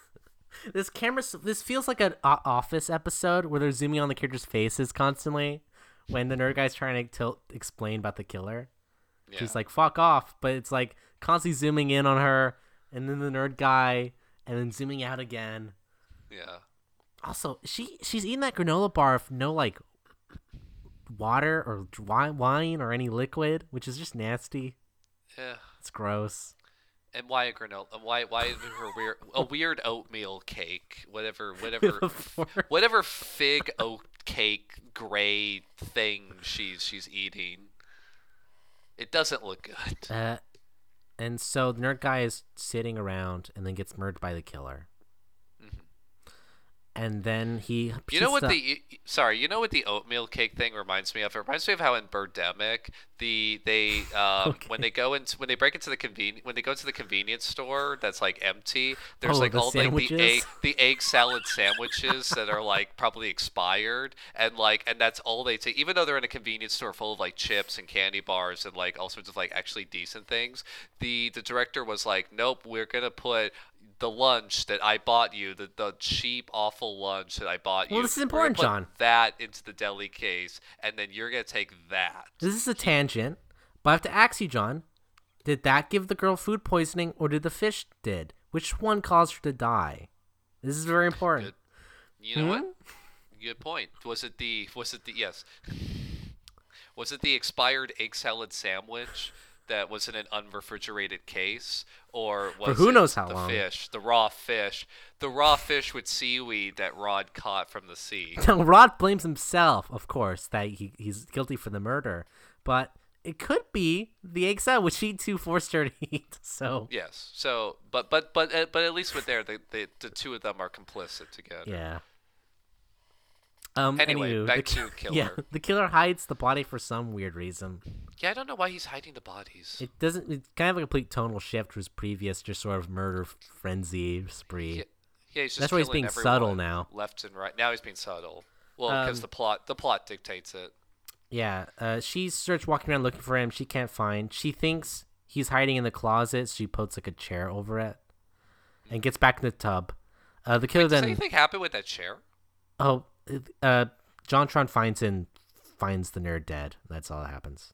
Speaker 1: this camera, this feels like an Office episode where they're zooming on the characters' faces constantly when the nerd guy's trying to tell, explain about the killer.
Speaker 2: Yeah.
Speaker 1: She's like, "Fuck off!" But it's like constantly zooming in on her, and then the nerd guy, and then zooming out again.
Speaker 2: yeah.
Speaker 1: Also, she she's eating that granola bar with no like water or wine or any liquid, which is just nasty.
Speaker 2: Yeah.
Speaker 1: It's gross.
Speaker 2: And why a granola? and Why why is her weird a weird oatmeal cake? Whatever whatever whatever fig oat cake gray thing she's she's eating. It doesn't look good.
Speaker 1: Uh, and so the nerd guy is sitting around and then gets murdered by the killer. And then he.
Speaker 2: You know what the sorry, you know what the oatmeal cake thing reminds me of? It reminds me of how in Birdemic the they um, when they go into when they break into the conven when they go to the convenience store that's like empty. There's
Speaker 1: Oh,
Speaker 2: like
Speaker 1: the
Speaker 2: all like the egg the egg salad sandwiches that are like probably expired and like and that's all they take. Even though they're in a convenience store full of like chips and candy bars and like all sorts of like actually decent things, the the director was like, nope, we're gonna put the lunch that I bought you, the, the cheap, awful lunch that I bought you.
Speaker 1: Well, this is important,
Speaker 2: put
Speaker 1: John.
Speaker 2: That into the deli case, and then you're gonna take that.
Speaker 1: This is a tangent, but I have to ask you, John. Did that give the girl food poisoning, or did the fish did? Which one caused her to die? This is very important.
Speaker 2: Good. You know what?
Speaker 1: Hmm?
Speaker 2: Good point. Was it the? Was it the? Yes. Was it the expired egg salad sandwich that was in an unrefrigerated case, or was
Speaker 1: who
Speaker 2: it
Speaker 1: knows how
Speaker 2: the
Speaker 1: long.
Speaker 2: fish, the raw fish, the raw fish with seaweed that Rod caught from the sea?
Speaker 1: Now, Rod blames himself, of course, that he, he's guilty for the murder, but it could be the egg salad which he too forced her to eat. So
Speaker 2: Yes. So, but but but uh, but at least with there, the, the the two of them are complicit together.
Speaker 1: yeah. Um.
Speaker 2: Anyway,
Speaker 1: anywho,
Speaker 2: back
Speaker 1: the,
Speaker 2: to
Speaker 1: ki- Yeah, the killer hides the body for some weird reason.
Speaker 2: Yeah, I don't know why he's hiding the bodies.
Speaker 1: It doesn't. It's kind of a complete tonal shift to his previous, just sort of murder frenzy spree.
Speaker 2: Yeah, yeah, he's just
Speaker 1: That's why he's being subtle now.
Speaker 2: left and right. Now he's being subtle. Well, because
Speaker 1: Um,
Speaker 2: the plot the plot dictates it.
Speaker 1: Yeah, uh, she starts walking around looking for him. She can't find. She thinks he's hiding in the closet. So she puts like a chair over it, and gets back in the tub. Uh, the killer
Speaker 2: Does
Speaker 1: then.
Speaker 2: anything happen with that chair?
Speaker 1: Oh, uh, JonTron finds and finds the nerd dead. That's all that happens.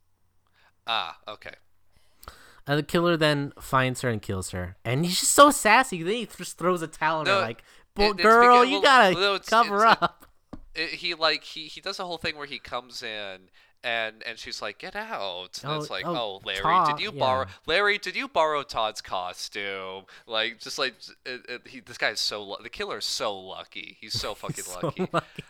Speaker 2: Ah, okay.
Speaker 1: Uh, the killer then finds her and kills her, and he's just so sassy. Then he just throws a towel on her, like, girl,
Speaker 2: because-
Speaker 1: you
Speaker 2: well,
Speaker 1: gotta
Speaker 2: no, it's-
Speaker 1: cover
Speaker 2: it's-
Speaker 1: up."
Speaker 2: It, he like he he does a whole thing where he comes in and and she's like, "Get out!" And
Speaker 1: Oh,
Speaker 2: it's like,
Speaker 1: oh,
Speaker 2: "Oh, Larry,
Speaker 1: Todd,
Speaker 2: did you borrow. Larry? Did you borrow Todd's costume?" Like, just like it, it, he, this guy's so lu- the killer is so lucky. He's so fucking
Speaker 1: So
Speaker 2: lucky.
Speaker 1: lucky.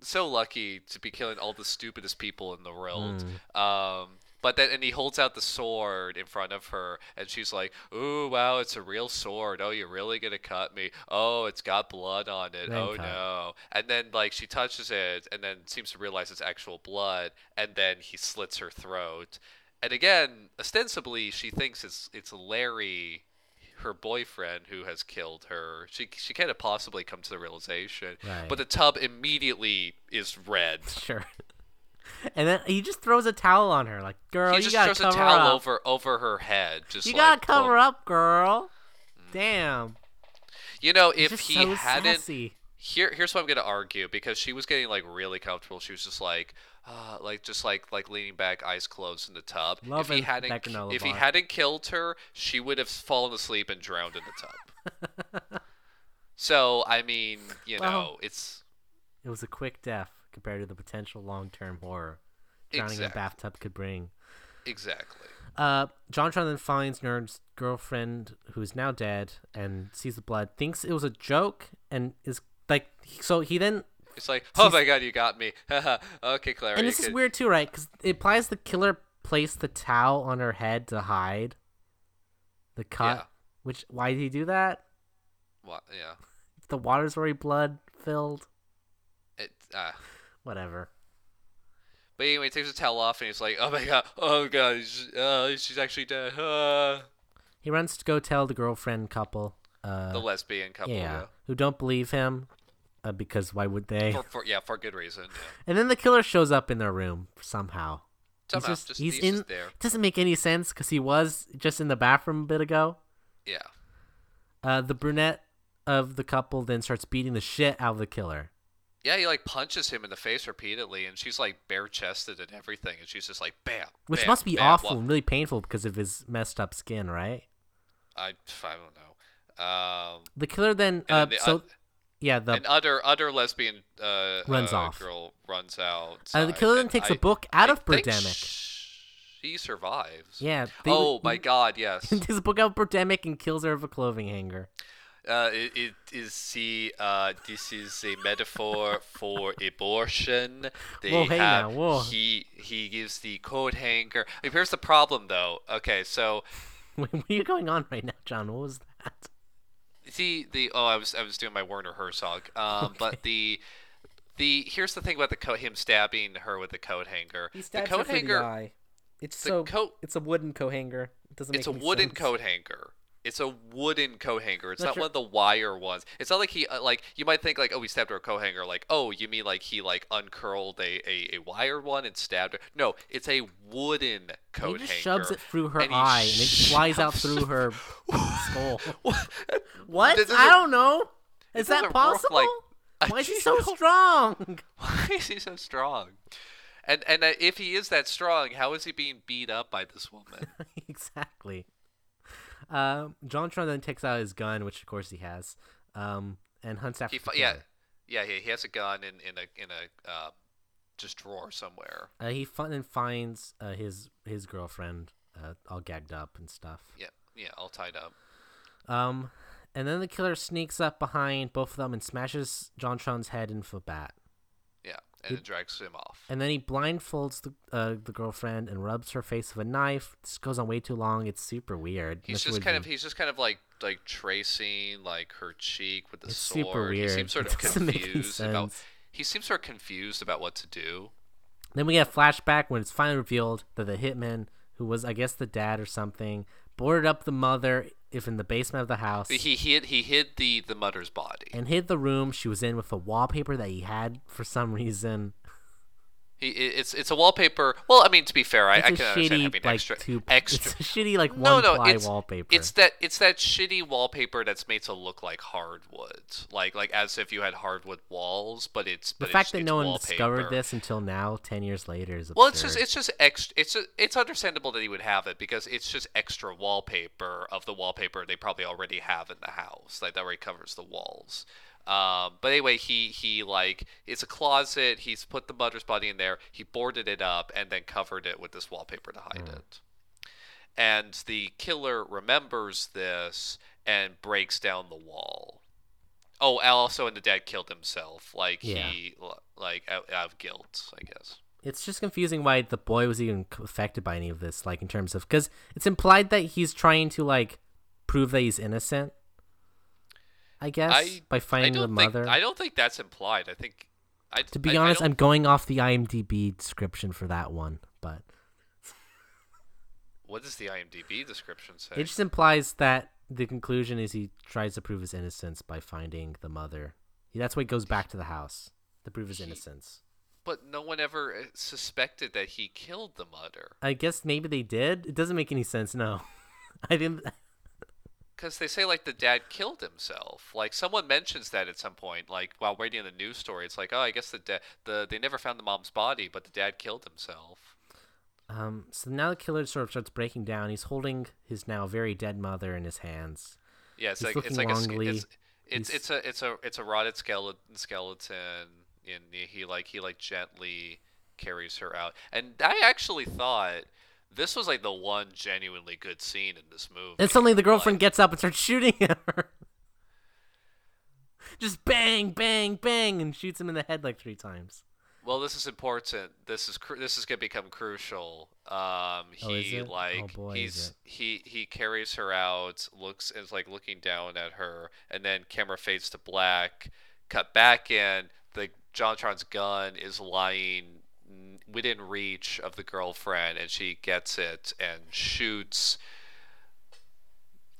Speaker 2: so lucky to be killing all the stupidest people in the world.
Speaker 1: Hmm.
Speaker 2: Um, but then, and he holds out the sword in front of her, and she's like, "Ooh, wow, it's a real sword. Oh, you're really gonna cut me? Oh, it's got blood on it.
Speaker 1: Then
Speaker 2: oh
Speaker 1: cut.
Speaker 2: no!" And then, like, she touches it, and then seems to realize it's actual blood, and then he slits her throat. And again, ostensibly, she thinks it's it's Larry, her boyfriend, who has killed her. She she can't have possibly come to the realization.
Speaker 1: Right.
Speaker 2: But the tub immediately is red.
Speaker 1: Sure. And then he just throws a towel on her, like, "Girl,
Speaker 2: he
Speaker 1: you
Speaker 2: just
Speaker 1: gotta
Speaker 2: throws a
Speaker 1: cover
Speaker 2: towel
Speaker 1: up.
Speaker 2: over over her head. Just
Speaker 1: you
Speaker 2: like,
Speaker 1: gotta cover
Speaker 2: well,
Speaker 1: up, girl." Damn.
Speaker 2: You know, if
Speaker 1: just
Speaker 2: he
Speaker 1: so
Speaker 2: hadn't,
Speaker 1: sassy.
Speaker 2: here here's what I'm gonna argue because she was getting like really comfortable. She was just like, uh, like just like like leaning back, eyes closed in the tub. if
Speaker 1: Loving
Speaker 2: he hadn't, if he hadn't killed her, she would have fallen asleep and drowned in the tub. so I mean, you
Speaker 1: Well,
Speaker 2: know, it's
Speaker 1: It was a quick death compared to the potential long-term horror drowning in a bathtub could bring.
Speaker 2: exactly.
Speaker 1: Uh, JonTron then finds Nerd's girlfriend, who's now dead, and sees the blood, thinks it was a joke, and is like, so he then,
Speaker 2: It's like, oh my god, you got me. okay, Clara.
Speaker 1: and this is
Speaker 2: could-
Speaker 1: weird too, right? Because it implies the killer placed the towel on her head to hide the cut.
Speaker 2: Yeah.
Speaker 1: Which why did he do that?
Speaker 2: What? Yeah.
Speaker 1: The water's already blood filled.
Speaker 2: It. Uh,
Speaker 1: Whatever.
Speaker 2: But anyway, he takes the towel off and he's like, "Oh my god, oh god, she's, uh, she's actually dead." Uh.
Speaker 1: He runs to go tell the girlfriend couple. Uh,
Speaker 2: The lesbian couple,
Speaker 1: yeah,
Speaker 2: yeah.
Speaker 1: who don't believe him, uh, because why would they?
Speaker 2: For, for, yeah, for good reason. Yeah.
Speaker 1: And then the killer shows up in their room somehow.
Speaker 2: Somehow,
Speaker 1: he's just,
Speaker 2: just-
Speaker 1: he's,
Speaker 2: he's
Speaker 1: in.
Speaker 2: just there.
Speaker 1: It doesn't make any sense because he was just in the bathroom a bit ago.
Speaker 2: Yeah.
Speaker 1: Uh, the brunette of the couple then starts beating the shit out of the killer.
Speaker 2: Yeah, he like punches him in the face repeatedly, and she's like bare chested and everything, and she's just like, "Bam!"
Speaker 1: Which
Speaker 2: bam,
Speaker 1: must be
Speaker 2: bam.
Speaker 1: awful and really painful because of his messed up skin, right?
Speaker 2: I, I don't know. Um,
Speaker 1: The killer then, uh,
Speaker 2: the,
Speaker 1: so
Speaker 2: uh,
Speaker 1: yeah, the
Speaker 2: An utter utter lesbian uh,
Speaker 1: Runs
Speaker 2: uh,
Speaker 1: off.
Speaker 2: girl runs out.
Speaker 1: uh, the killer then takes a book out of Birdemic.
Speaker 2: She survives.
Speaker 1: Yeah. they-
Speaker 2: Oh my God! Yes.
Speaker 1: Takes a book out of Birdemic and kills her with a clothing hanger.
Speaker 2: Uh, it, it is see. Uh, this is a metaphor for abortion. They
Speaker 1: Whoa, hey
Speaker 2: have
Speaker 1: now, whoa.
Speaker 2: he he gives the coat hanger. Here's the problem, though. Okay, so
Speaker 1: what are you going on right now, John? What was that?
Speaker 2: See the oh I was I was doing my Werner Herzog. Um, but the the here's the thing about the coat him stabbing her with the coat hanger. the coat hanger.
Speaker 1: eye. It's
Speaker 2: the
Speaker 1: so.
Speaker 2: coat-
Speaker 1: It's a wooden coat hanger. It doesn't.
Speaker 2: It's a
Speaker 1: make any
Speaker 2: wooden
Speaker 1: sense.
Speaker 2: coat hanger. It's a wooden coat hanger. It's
Speaker 1: Not
Speaker 2: not
Speaker 1: sure-
Speaker 2: one of the wire ones. It's not like he uh, like you might think like oh he stabbed her a coat hanger like oh you mean like he like uncurled a, a, a wire one and stabbed her. No, it's a wooden coat
Speaker 1: he just
Speaker 2: hanger.
Speaker 1: shoves it through her
Speaker 2: and
Speaker 1: eye, and it flies out through her skull.
Speaker 2: What?
Speaker 1: What? I don't know. Is that
Speaker 2: work
Speaker 1: possible?
Speaker 2: like-
Speaker 1: Why is he so strong?
Speaker 2: Why is he so strong? And and uh, if he is that strong, how is he being beat up by this woman?
Speaker 1: exactly. Um, JonTron then takes out his gun, which of course he has, um, and hunts after.
Speaker 2: He
Speaker 1: the
Speaker 2: yeah, yeah, he, he has a gun in in a in a uh, just drawer somewhere.
Speaker 1: Uh, he fun and finds uh, his his girlfriend uh, all gagged up and stuff.
Speaker 2: Yeah, yeah, all tied up.
Speaker 1: Um, and then the killer sneaks up behind both of them and smashes JonTron's head into a bat.
Speaker 2: And then drags him off.
Speaker 1: And then he blindfolds the uh, the girlfriend and rubs her face with a knife. This goes on way too long. It's super weird.
Speaker 2: He's just kind of he's just kind of like like tracing like her cheek with the
Speaker 1: It's
Speaker 2: sword.
Speaker 1: super weird.
Speaker 2: He seems sort of
Speaker 1: doesn't make any
Speaker 2: confused about. He seems sort of confused about what to do.
Speaker 1: Then we get a flashback when it's finally revealed that the hitman, who was I guess the dad or something, boarded up the mother if in the basement of the house
Speaker 2: He hid he hid the the mother's body.
Speaker 1: and hid the room she was in with the wallpaper that he had for some reason.
Speaker 2: He it's it's a wallpaper. Well, I mean to be fair, I, I can understand
Speaker 1: shitty
Speaker 2: having
Speaker 1: like
Speaker 2: extra
Speaker 1: two,
Speaker 2: extra.
Speaker 1: It's a shitty like
Speaker 2: no,
Speaker 1: one
Speaker 2: no,
Speaker 1: ply
Speaker 2: it's
Speaker 1: wallpaper.
Speaker 2: it's that it's that shitty wallpaper that's made to look like hardwood, like like as if you had hardwood walls, but it's
Speaker 1: the
Speaker 2: but
Speaker 1: fact
Speaker 2: it's,
Speaker 1: that no one
Speaker 2: wallpaper.
Speaker 1: discovered this until now, ten years later, is absurd.
Speaker 2: Well, it's just it's just extra. It's a, it's understandable that he would have it because it's just extra wallpaper of the wallpaper they probably already have in the house, like that already covers the walls. Um, but anyway, he he like it's a closet. He's put the mother's body in there. He boarded it up and then covered it with this wallpaper to hide
Speaker 1: Mm.
Speaker 2: it. And the killer remembers this and breaks down the wall. Oh, also, and the dad killed himself. Like
Speaker 1: Yeah.
Speaker 2: he like out, out of guilt, I guess.
Speaker 1: it's just confusing why the boy was even affected by any of this like in terms of because it's implied that he's trying to like prove that he's innocent i guess
Speaker 2: I-
Speaker 1: by
Speaker 2: I
Speaker 1: finding the
Speaker 2: think
Speaker 1: mother
Speaker 2: I don't think that's implied. I think I
Speaker 1: to be
Speaker 2: I- I
Speaker 1: honest
Speaker 2: don't-
Speaker 1: i'm going off the imdb description for that one but
Speaker 2: what does the IMDb description say?
Speaker 1: it just implies that the conclusion is he tries to prove his innocence by finding the mother that's why he goes back to the house to prove his
Speaker 2: He-
Speaker 1: innocence
Speaker 2: But no one ever uh, suspected that he killed the mother.
Speaker 1: i guess maybe they did it doesn't make any sense no i didn't
Speaker 2: Because they say like the dad killed himself. Like someone mentions that at some point, like while reading the news story. It's like, oh, I guess the da- the they never found the mom's body, but the dad killed himself.
Speaker 1: Um, so now the killer sort of starts breaking down. He's holding his now very dead mother in his hands.
Speaker 2: Yeah, it's
Speaker 1: He's
Speaker 2: like it's like a it's it's, it's a it's a it's a rotted skeleton skeleton, and he like he like gently carries her out. And I actually thought this was like the one genuinely good scene in this movie.
Speaker 1: And suddenly the
Speaker 2: Like,
Speaker 1: girlfriend gets up and starts shooting at her. Just bang, bang, bang, and shoots him in the head like three times.
Speaker 2: Well, this is important. This is cru- this is gonna become crucial. Um, he
Speaker 1: Oh, is it? Oh,
Speaker 2: like
Speaker 1: boy, is
Speaker 2: he's
Speaker 1: it.
Speaker 2: he he carries her out, looks is like looking down at her, and then camera fades to black. Cut back in. The JonTron's gun is lying within reach of the girlfriend, and she gets it and shoots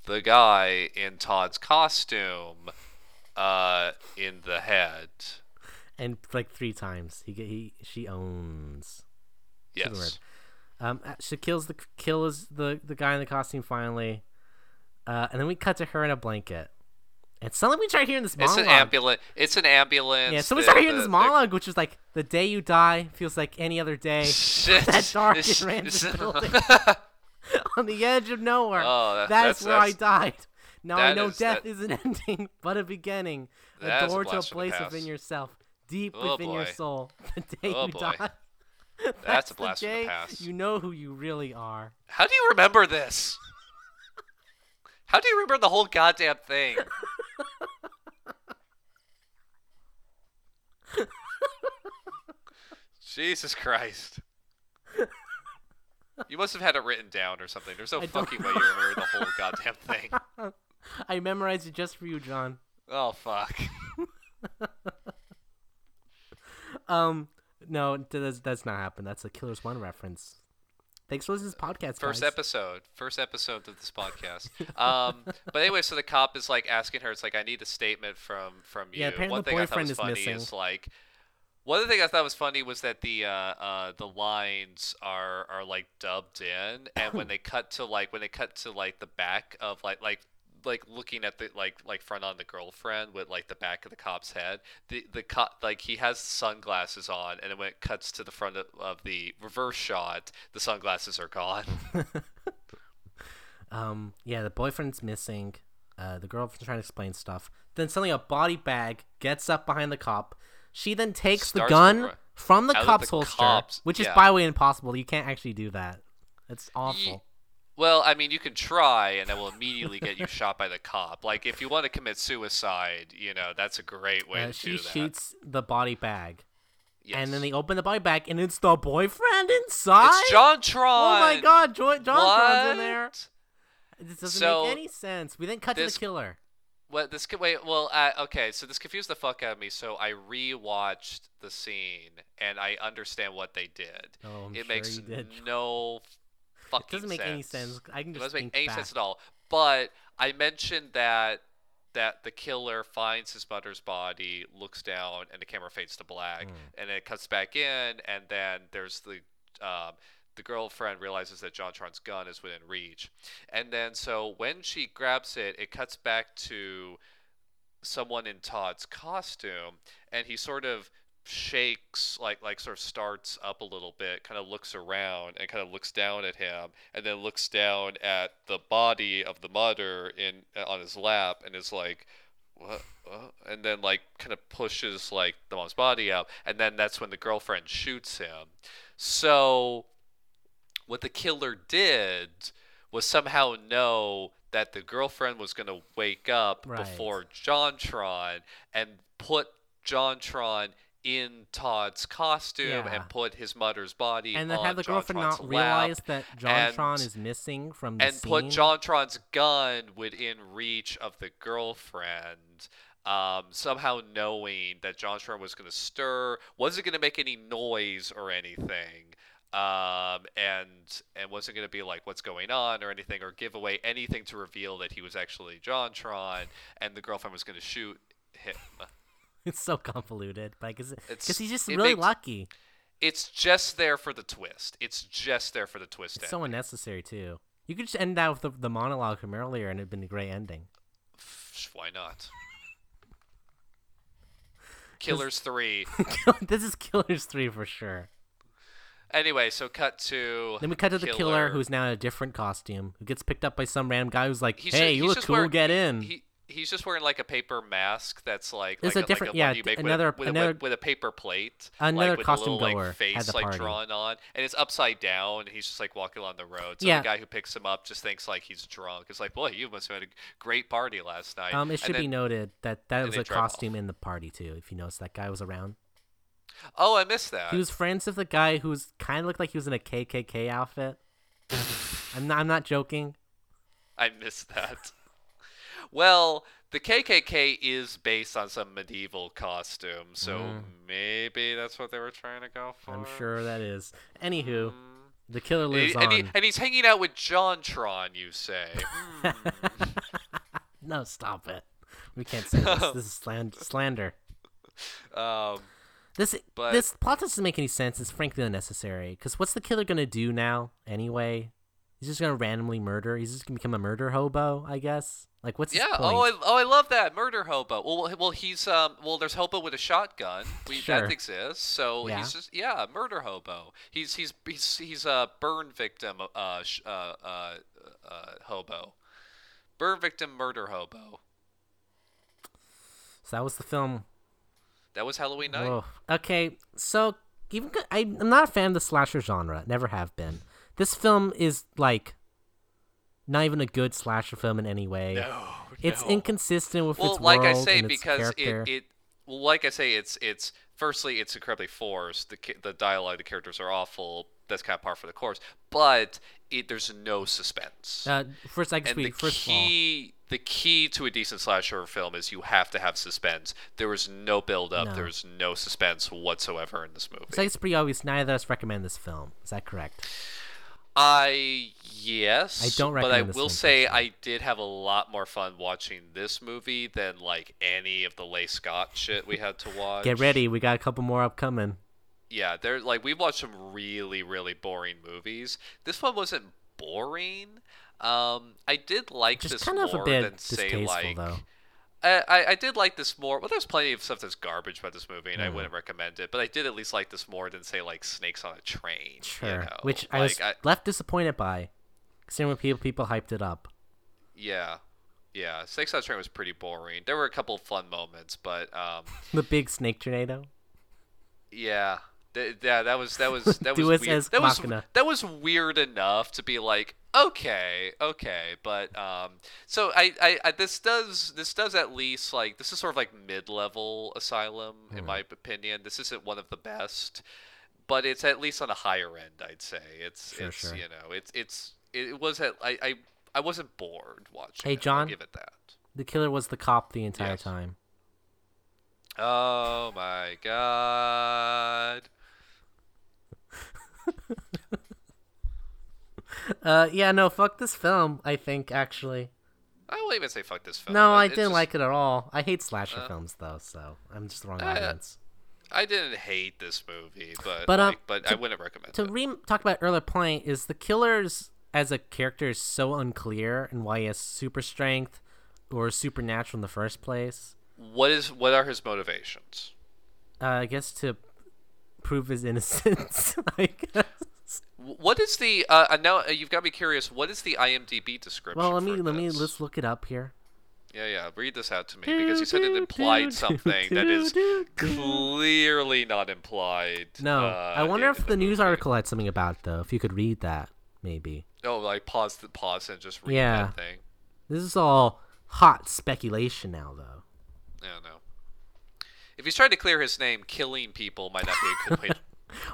Speaker 2: the guy in Todd's costume uh, in the head.
Speaker 1: And like three times. He he she owns.
Speaker 2: Yes.
Speaker 1: Um, uh, she kills the kills the the guy in the costume finally, uh, and then we cut to her in a blanket, and suddenly we start hearing this monologue.
Speaker 2: It's an ambulance. It's an ambulance.
Speaker 1: Yeah, so we
Speaker 2: The-
Speaker 1: start hearing
Speaker 2: the-
Speaker 1: this
Speaker 2: the-
Speaker 1: monologue, which is like the day you die feels like any other day.
Speaker 2: Shit.
Speaker 1: that dark and random building. on the edge of nowhere.
Speaker 2: Oh, that-
Speaker 1: that's,
Speaker 2: that's-
Speaker 1: where I died. Now I
Speaker 2: that
Speaker 1: know
Speaker 2: is-
Speaker 1: death
Speaker 2: that-
Speaker 1: is an ending, but a beginning. The
Speaker 2: That is a
Speaker 1: door to a
Speaker 2: blast from the
Speaker 1: place within yourself, deep
Speaker 2: Oh,
Speaker 1: within your soul. The day
Speaker 2: Oh,
Speaker 1: you
Speaker 2: boy.
Speaker 1: die.
Speaker 2: That's a
Speaker 1: the
Speaker 2: blast from the past.
Speaker 1: You know who you really are.
Speaker 2: How do you remember this? How do you remember the whole goddamn thing? Jesus Christ. You must have had it written down or something. There's no
Speaker 1: I
Speaker 2: fucking way you remember the whole goddamn thing.
Speaker 1: I memorized it just for you, John.
Speaker 2: Oh fuck.
Speaker 1: Um, no, that does that's not happen. That's a Killers One reference. Thanks for listening to this podcast,
Speaker 2: First
Speaker 1: guys.
Speaker 2: episode. First episode of this podcast. Um, but anyway, so the cop is like asking her. It's like I need a statement from from you.
Speaker 1: Yeah, apparently
Speaker 2: One
Speaker 1: the
Speaker 2: thing I thought
Speaker 1: boyfriend
Speaker 2: was
Speaker 1: is
Speaker 2: funny
Speaker 1: missing.
Speaker 2: is like. One of the things I thought was funny was that the uh, uh, the lines are are like dubbed in, and when they cut to like when they cut to like the back of like like like looking at the like like front on the girlfriend with like the back of the cop's head, the the cop like he has sunglasses on, and when it cuts to the front of, of the reverse shot, the sunglasses are gone.
Speaker 1: Um, yeah, the boyfriend's missing. Uh, the girlfriend's trying to explain stuff. Then suddenly a body bag gets up behind the cop. She then takes the gun from the cop's
Speaker 2: the
Speaker 1: holster,
Speaker 2: cops-
Speaker 1: which is by the way impossible. You can't actually do that. It's awful.
Speaker 2: Well, I mean, you can try, and that will immediately get you shot by the cop. Like, if you want to commit suicide, you know, that's a great way
Speaker 1: Uh,
Speaker 2: to
Speaker 1: she
Speaker 2: do that.
Speaker 1: shoots the body bag,
Speaker 2: Yes.
Speaker 1: and then they open the body bag, and it's the boyfriend inside.
Speaker 2: It's JonTron.
Speaker 1: Oh my God, jo- John Tron's in there. This doesn't
Speaker 2: So,
Speaker 1: make any sense. We then cut to the killer.
Speaker 2: What this wait? Well, uh, okay. So this confused the fuck out of me. So I rewatched the scene, and I understand what they did.
Speaker 1: Oh, I'm
Speaker 2: it
Speaker 1: sure
Speaker 2: makes no fucking
Speaker 1: It doesn't make any sense. I can
Speaker 2: It doesn't make any
Speaker 1: back.
Speaker 2: sense at all. But I mentioned that that the killer finds his mother's body, looks down, and the camera fades to black,
Speaker 1: Mm.
Speaker 2: and it cuts back in, and then there's the um, the girlfriend realizes that JonTron's gun is within reach, and then so when she grabs it, it cuts back to someone in Todd's costume, and he sort of shakes like like sort of starts up a little bit kind of looks around and kind of looks down at him and then looks down at the body of the mother in uh, on his lap and is like what, what? and then like kind of pushes like the mom's body up and then that's when the girlfriend shoots him so what the killer did was somehow know that the girlfriend was going to wake up
Speaker 1: Right.
Speaker 2: before JonTron and put JonTron in Todd's costume
Speaker 1: Yeah.
Speaker 2: and put his mother's body
Speaker 1: And then have the girlfriend
Speaker 2: JonTron's
Speaker 1: not realize that
Speaker 2: and-
Speaker 1: JonTron is missing from the
Speaker 2: and
Speaker 1: scene.
Speaker 2: put JonTron's gun within reach of the girlfriend. Um, somehow knowing that JonTron was going to stir, wasn't going to make any noise or anything, um, and and wasn't going to be like what's going on or anything, or give away anything to reveal that he was actually JonTron, and the girlfriend was going to shoot him.
Speaker 1: It's so convoluted, but because
Speaker 2: It's-
Speaker 1: he's just really
Speaker 2: makes-
Speaker 1: lucky.
Speaker 2: It's just there for the twist. It's just there for the twist.
Speaker 1: It's so unnecessary too. You could just end that with the, the monologue from earlier, and it'd been a great ending.
Speaker 2: Why not? Killers three.
Speaker 1: this is Killers three for sure.
Speaker 2: Anyway, so cut to
Speaker 1: Then we cut to the killer, who's now in a different costume, who gets picked up by some random guy who's like,
Speaker 2: He's
Speaker 1: "Hey,
Speaker 2: ju-
Speaker 1: you look cool,
Speaker 2: wearing-
Speaker 1: get in."
Speaker 2: he he's just wearing like a paper mask that's like
Speaker 1: There's
Speaker 2: like
Speaker 1: a different-
Speaker 2: like a
Speaker 1: yeah,
Speaker 2: you make
Speaker 1: another-
Speaker 2: with, a, with,
Speaker 1: another-
Speaker 2: a, with a paper plate
Speaker 1: Another
Speaker 2: like, with
Speaker 1: costume
Speaker 2: a little,
Speaker 1: goer
Speaker 2: like, face like drawn on and it's upside down and he's just like walking along the road so
Speaker 1: Yeah.
Speaker 2: the guy who picks him up just thinks like he's drunk it's like boy you must have had a great party last night
Speaker 1: Um, it should be noted that that was a
Speaker 2: drive off.
Speaker 1: costume in the party too. If you notice, that guy was around.
Speaker 2: oh I missed that
Speaker 1: He was friends with the guy who's kind of looked like he was in a KKK outfit. I'm not. I'm not joking.
Speaker 2: I missed that well the KKK is based on some medieval costume so
Speaker 1: Mm.
Speaker 2: maybe that's what they were trying to go for
Speaker 1: I'm sure that is. Anywho,
Speaker 2: Mm.
Speaker 1: the killer
Speaker 2: And,
Speaker 1: lives
Speaker 2: he- and, he-
Speaker 1: on.
Speaker 2: and he's hanging out with JonTron, you say. Hmm.
Speaker 1: no, stop it. We can't say this. This is slan- slander.
Speaker 2: um,
Speaker 1: This
Speaker 2: But-
Speaker 1: this plot doesn't make any sense. It's frankly unnecessary. Because what's the killer gonna do now anyway? He's just gonna randomly murder. He's just gonna become a murder hobo, I guess. Like, what's
Speaker 2: yeah. Oh, I, oh, I love that murder hobo. Well, well, he's um. Well, there's hobo with a shotgun. We,
Speaker 1: Sure.
Speaker 2: That exists. So
Speaker 1: Yeah.
Speaker 2: he's just yeah, murder hobo. He's he's he's he's a burn victim. Uh, sh- uh, uh, uh, hobo. Burn victim, murder hobo.
Speaker 1: So that was the film.
Speaker 2: That was Halloween night.
Speaker 1: Whoa. Okay, so even I, am not a fan of the slasher genre. Never have been. This film is like not even a good slasher film in any way.
Speaker 2: No,
Speaker 1: It's
Speaker 2: no.
Speaker 1: inconsistent with
Speaker 2: well,
Speaker 1: its
Speaker 2: like I say,
Speaker 1: and its
Speaker 2: because
Speaker 1: character.
Speaker 2: it, it like I say, it's it's firstly it's incredibly forced. The the dialogue, the characters are awful. That's kind of par for the course. But it there's no suspense.
Speaker 1: uh, first, I can
Speaker 2: and the
Speaker 1: speak. First
Speaker 2: key the key to a decent slasher film is you have to have suspense. There was no build up.
Speaker 1: No.
Speaker 2: There was no suspense whatsoever in this movie.
Speaker 1: so it's pretty obvious. Neither of us recommend this film. Is that correct?
Speaker 2: I yes.
Speaker 1: I don't
Speaker 2: But I will say
Speaker 1: personally.
Speaker 2: I did have a lot more fun watching this movie than like any of the Leigh Scott shit we had to watch.
Speaker 1: Get ready. We got a couple more upcoming.
Speaker 2: Yeah, they're like we've watched some really really boring movies. This one wasn't boring. Um, I did like
Speaker 1: Just
Speaker 2: this
Speaker 1: kind of a bit
Speaker 2: than say like.
Speaker 1: though.
Speaker 2: I, I, I did like this more. Well, there's plenty of stuff that's garbage about this movie, and I
Speaker 1: Mm.
Speaker 2: wouldn't recommend it. But I did at least like this more than say like Snakes on a Train. you know?
Speaker 1: Which I
Speaker 2: Like,
Speaker 1: was left disappointed by, considering when people people hyped it up.
Speaker 2: Yeah, yeah. Snakes on a Train was pretty boring. There were a couple fun moments, but um,
Speaker 1: The big snake tornado.
Speaker 2: yeah, Th- yeah. That was that was that was weird. That was
Speaker 1: machina.
Speaker 2: that was weird enough to be like, okay, okay. But um, so I, I, I this does this does at least like this is sort of like mid level Asylum
Speaker 1: Hmm.
Speaker 2: in my opinion. This isn't one of the best, but it's at least on a higher end. I'd say it's
Speaker 1: Sure,
Speaker 2: it's
Speaker 1: sure.
Speaker 2: you know it's it's it was at I I. I wasn't bored watching.
Speaker 1: Hey,
Speaker 2: it, I'll
Speaker 1: John?
Speaker 2: give it that.
Speaker 1: The killer was the cop the entire
Speaker 2: Yes.
Speaker 1: time.
Speaker 2: Oh my god.
Speaker 1: Uh, yeah, no, fuck this film. I think actually.
Speaker 2: I won't even say fuck this film.
Speaker 1: No, I didn't
Speaker 2: just-
Speaker 1: like it at all. I hate slasher
Speaker 2: Uh,
Speaker 1: films though, so I'm just the wrong
Speaker 2: uh,
Speaker 1: audience.
Speaker 2: I didn't hate this movie, but
Speaker 1: But, um,
Speaker 2: like, but I wouldn't recommend
Speaker 1: To
Speaker 2: it.
Speaker 1: re- talk about earlier point is the killers as a character is so unclear and why he has super strength or supernatural in the first place.
Speaker 2: What is what are his motivations?
Speaker 1: Uh, I guess to prove his innocence. I guess.
Speaker 2: Wh- What is the uh, uh, now uh, you've got me curious. What is the IMDb description?
Speaker 1: Well, let me let me let's look it up here.
Speaker 2: Yeah, yeah. Read this out to me because you said it implied something that is clearly not implied.
Speaker 1: No,
Speaker 2: uh,
Speaker 1: I wonder if the news article had something about it though. If you could read that, maybe.
Speaker 2: Oh, like pause the pause and just read
Speaker 1: Yeah.
Speaker 2: that thing.
Speaker 1: This is all hot speculation now, though.
Speaker 2: I don't. If he's trying to clear his name, killing people might not be a good way.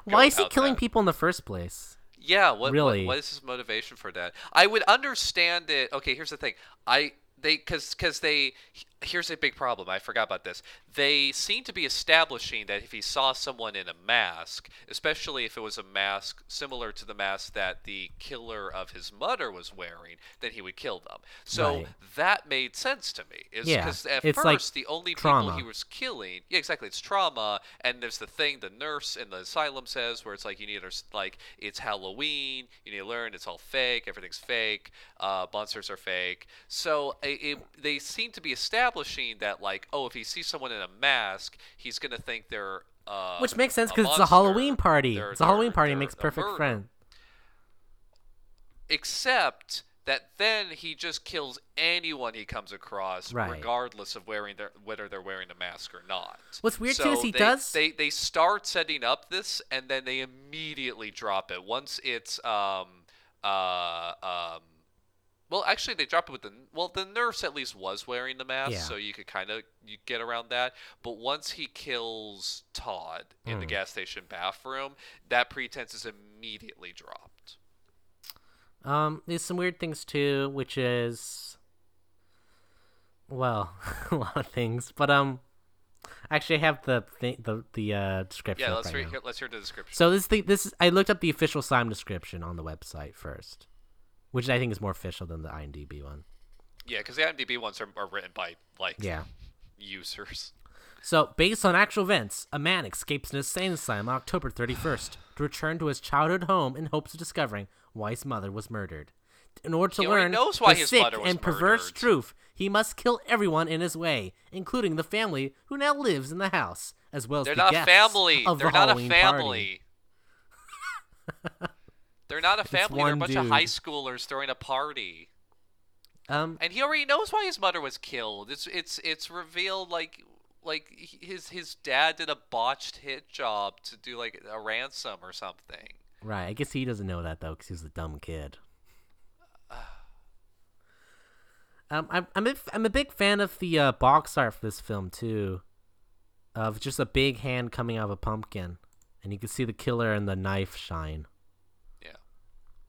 Speaker 1: Why is he killing
Speaker 2: that.
Speaker 1: people in the first place?
Speaker 2: Yeah, what,
Speaker 1: Really?
Speaker 2: what what is his motivation for that? I would understand it. Okay, here's the thing. I they cuz cuz they here's a big problem. I forgot about this. They seem to be establishing that if he saw someone in a mask, especially if it was a mask similar to the mask that the killer of his mother was wearing, then he would kill them. So
Speaker 1: Right.
Speaker 2: that made sense to me. Is
Speaker 1: Yeah,
Speaker 2: cuz at
Speaker 1: it's
Speaker 2: first
Speaker 1: like
Speaker 2: the only
Speaker 1: trauma.
Speaker 2: people he was killing, yeah, exactly, it's trauma and there's the thing the nurse in the asylum says where it's like you need to like it's Halloween, you need to learn it's all fake, everything's fake, uh, monsters are fake. So it, it, they seem to be establishing that like oh if he sees someone in a mask, he's gonna think they're uh,
Speaker 1: Which makes sense because it's a. Halloween party.
Speaker 2: They're-
Speaker 1: it's a Halloween party. Makes perfect friend.
Speaker 2: except that then he just kills anyone he comes across,
Speaker 1: Right.
Speaker 2: regardless of wearing their whether they're wearing a mask or not.
Speaker 1: What's weird,
Speaker 2: so
Speaker 1: too, is he
Speaker 2: they,
Speaker 1: does-
Speaker 2: They they start setting up this, and then they immediately drop it once it's um uh um. Well, actually, they dropped it with the well. The nurse at least was wearing the mask,
Speaker 1: Yeah.
Speaker 2: so you could kind of you get around that. But once he kills Todd in the
Speaker 1: Hmm.
Speaker 2: gas station bathroom, that pretense is immediately dropped.
Speaker 1: Um, there's some weird things too, which is, well, a lot of things. But um, actually, I have the thi- the the uh, description.
Speaker 2: Yeah, let's
Speaker 1: right now.
Speaker 2: Let's hear the description.
Speaker 1: So this the this is, I looked up the official Slime description on the website first, which I think is more official than the IMDb one.
Speaker 2: Yeah, because the IMDb ones are, are written by like
Speaker 1: Yeah.
Speaker 2: users.
Speaker 1: So, based on actual events, a man escapes an insane asylum on October 31st to return to his childhood home in hopes of discovering why his mother was murdered. In order to
Speaker 2: He
Speaker 1: learn
Speaker 2: knows why
Speaker 1: the
Speaker 2: his
Speaker 1: sick
Speaker 2: mother was
Speaker 1: and perverse
Speaker 2: murdered.
Speaker 1: truth, he must kill everyone in his way, including the family who now lives in the house, as well as
Speaker 2: They're
Speaker 1: the
Speaker 2: not
Speaker 1: guests
Speaker 2: family.
Speaker 1: of
Speaker 2: They're
Speaker 1: the
Speaker 2: not a
Speaker 1: family. party.
Speaker 2: They're not a family. They're a bunch of high schoolers throwing a party.
Speaker 1: Um,
Speaker 2: And he already knows why his mother was killed. It's it's it's revealed like like his his dad did a botched hit job to do like a ransom or something.
Speaker 1: Right. I guess he doesn't know that though, because he's a dumb kid. Um, I'm I'm a, I'm a big fan of the uh, box art for this film too, of just a big hand coming out of a pumpkin, and you can see the killer and the knife shine.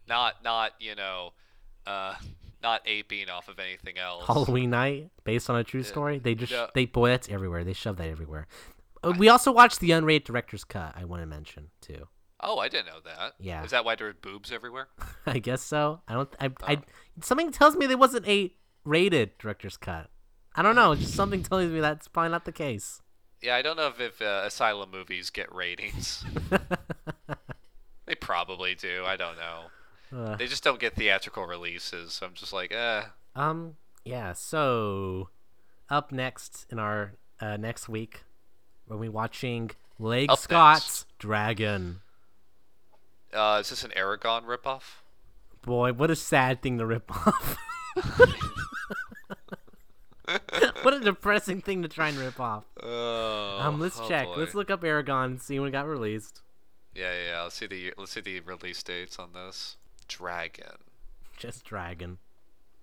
Speaker 2: Not not you know, uh, not aping off of anything else.
Speaker 1: Halloween night, based on a true story. They just
Speaker 2: Yeah.
Speaker 1: they boy that's everywhere. They shove that everywhere. Uh, we also watched the unrated director's cut. I want to mention too.
Speaker 2: Oh, I didn't know that.
Speaker 1: Yeah.
Speaker 2: Is that why there were boobs everywhere?
Speaker 1: I guess so. I don't. I, I
Speaker 2: Oh.
Speaker 1: something tells me there wasn't a rated director's cut. I don't know. Just something tells me that's probably not the case.
Speaker 2: Yeah, I don't know if, if uh, asylum movies get ratings. they probably do. I don't know.
Speaker 1: Uh,
Speaker 2: They just don't get theatrical releases. So I'm just like, eh.
Speaker 1: um. Yeah. So, up next in our uh, next week, we'll be watching Leg
Speaker 2: Up
Speaker 1: Scott's Dragon.
Speaker 2: Uh, is this an Eragon ripoff?
Speaker 1: Boy, what a sad thing to rip off. what a depressing thing to try and rip off.
Speaker 2: Oh,
Speaker 1: Um, let's
Speaker 2: oh
Speaker 1: check.
Speaker 2: boy.
Speaker 1: Let's look up Eragon and see when it got released.
Speaker 2: Yeah, yeah, yeah. Let's see the let's see the release dates on this. Dragon,
Speaker 1: Just Dragon.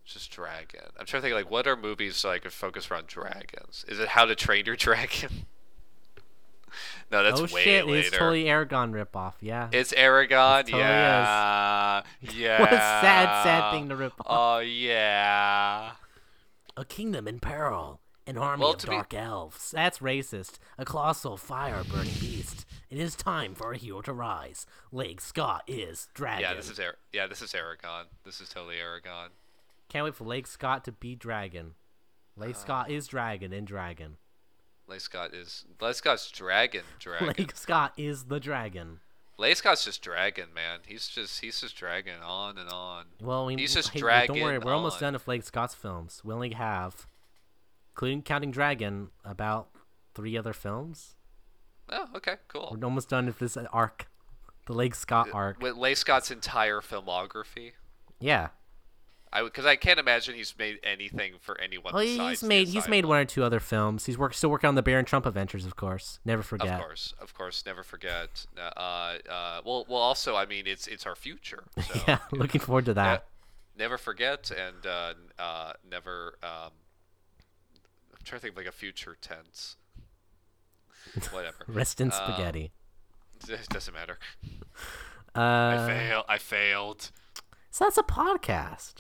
Speaker 2: just Dragon. I'm trying to think like what are movies so I could focus around dragons? Is it How to Train Your Dragon? no, that's
Speaker 1: oh
Speaker 2: way
Speaker 1: shit,
Speaker 2: later.
Speaker 1: it's totally Eragon ripoff. Yeah.
Speaker 2: It's Eragon.
Speaker 1: It totally is.
Speaker 2: yeah. Yeah.
Speaker 1: What a sad, sad thing to rip off.
Speaker 2: Oh yeah.
Speaker 1: A kingdom in peril. An army
Speaker 2: Well,
Speaker 1: of
Speaker 2: to be-
Speaker 1: dark elves. That's racist. A colossal fire burning beast. It is time for a hero to rise. Leg Scott is dragon.
Speaker 2: Yeah, this is Ar- yeah, this is Eragon. This is totally Eragon.
Speaker 1: Can't wait for Lake Scott to be dragon. Lake
Speaker 2: Uh.
Speaker 1: Scott is dragon and dragon.
Speaker 2: Lake Scott is Lake Scott's dragon. Dragon.
Speaker 1: Leg Scott is the dragon.
Speaker 2: Lake Scott's just dragon, man. He's just he's just dragging on and on.
Speaker 1: Well, we,
Speaker 2: He's just
Speaker 1: hey, Don't worry, we're almost done with Lake Scott's films. We only have, including counting Dragon, about three other films.
Speaker 2: Oh, okay, cool.
Speaker 1: We're almost done with this arc, the Leg Scott arc.
Speaker 2: With Leigh Scott's entire filmography,
Speaker 1: Yeah.
Speaker 2: I because I can't imagine he's made anything for anyone.
Speaker 1: Well,
Speaker 2: besides
Speaker 1: he's made he's made one or two other films. He's work still working on the Baron Trump Adventures, of course. Never forget.
Speaker 2: Of course, of course, never forget. Uh, uh, well, well, also, I mean, it's it's our future. So,
Speaker 1: yeah, looking forward to
Speaker 2: ne-
Speaker 1: that.
Speaker 2: never forget and uh, uh, never. Um, I'm trying to think of like a future tense. Whatever.
Speaker 1: Rest in
Speaker 2: um,
Speaker 1: spaghetti.
Speaker 2: it doesn't matter.
Speaker 1: uh,
Speaker 2: I fail. I failed.
Speaker 1: So that's a podcast.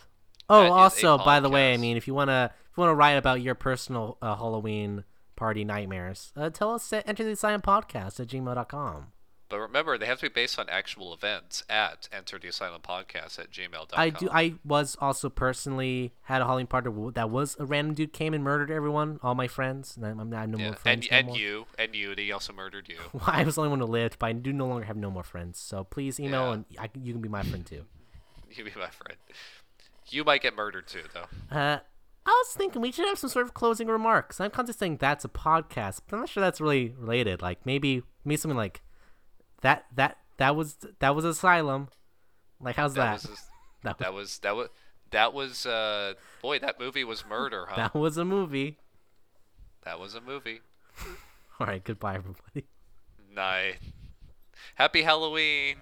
Speaker 1: Oh,
Speaker 2: That
Speaker 1: also, by the way, I mean, if you wanna if you wanna write about your personal uh, Halloween party nightmares, uh, tell us at enter the asylum podcast at gmail.com.
Speaker 2: But remember, they have to be based on actual events at enter the asylum podcast at gmail.com.
Speaker 1: I do. I was also personally had a Halloween party that was a random dude came and murdered everyone, all my friends. And I'm, I'm not no
Speaker 2: yeah.
Speaker 1: more
Speaker 2: and
Speaker 1: friends. no
Speaker 2: and
Speaker 1: more.
Speaker 2: you and you. He also murdered you.
Speaker 1: Well, I was the only one who lived, but I do no longer have no more friends. So please email
Speaker 2: Yeah.
Speaker 1: and I, you can be my friend too.
Speaker 2: you be my friend. You might get murdered too, though.
Speaker 1: Uh, I was thinking we should have some sort of closing remarks. I'm kind of saying that's a podcast, but I'm not sure that's really related. Like maybe maybe something like that that that was that was Asylum. Like how's that?
Speaker 2: That was
Speaker 1: was,
Speaker 2: that was that was that was uh boy that movie was murder, huh?
Speaker 1: that was a movie.
Speaker 2: That was a movie.
Speaker 1: All right, goodbye everybody.
Speaker 2: Night. Happy Halloween.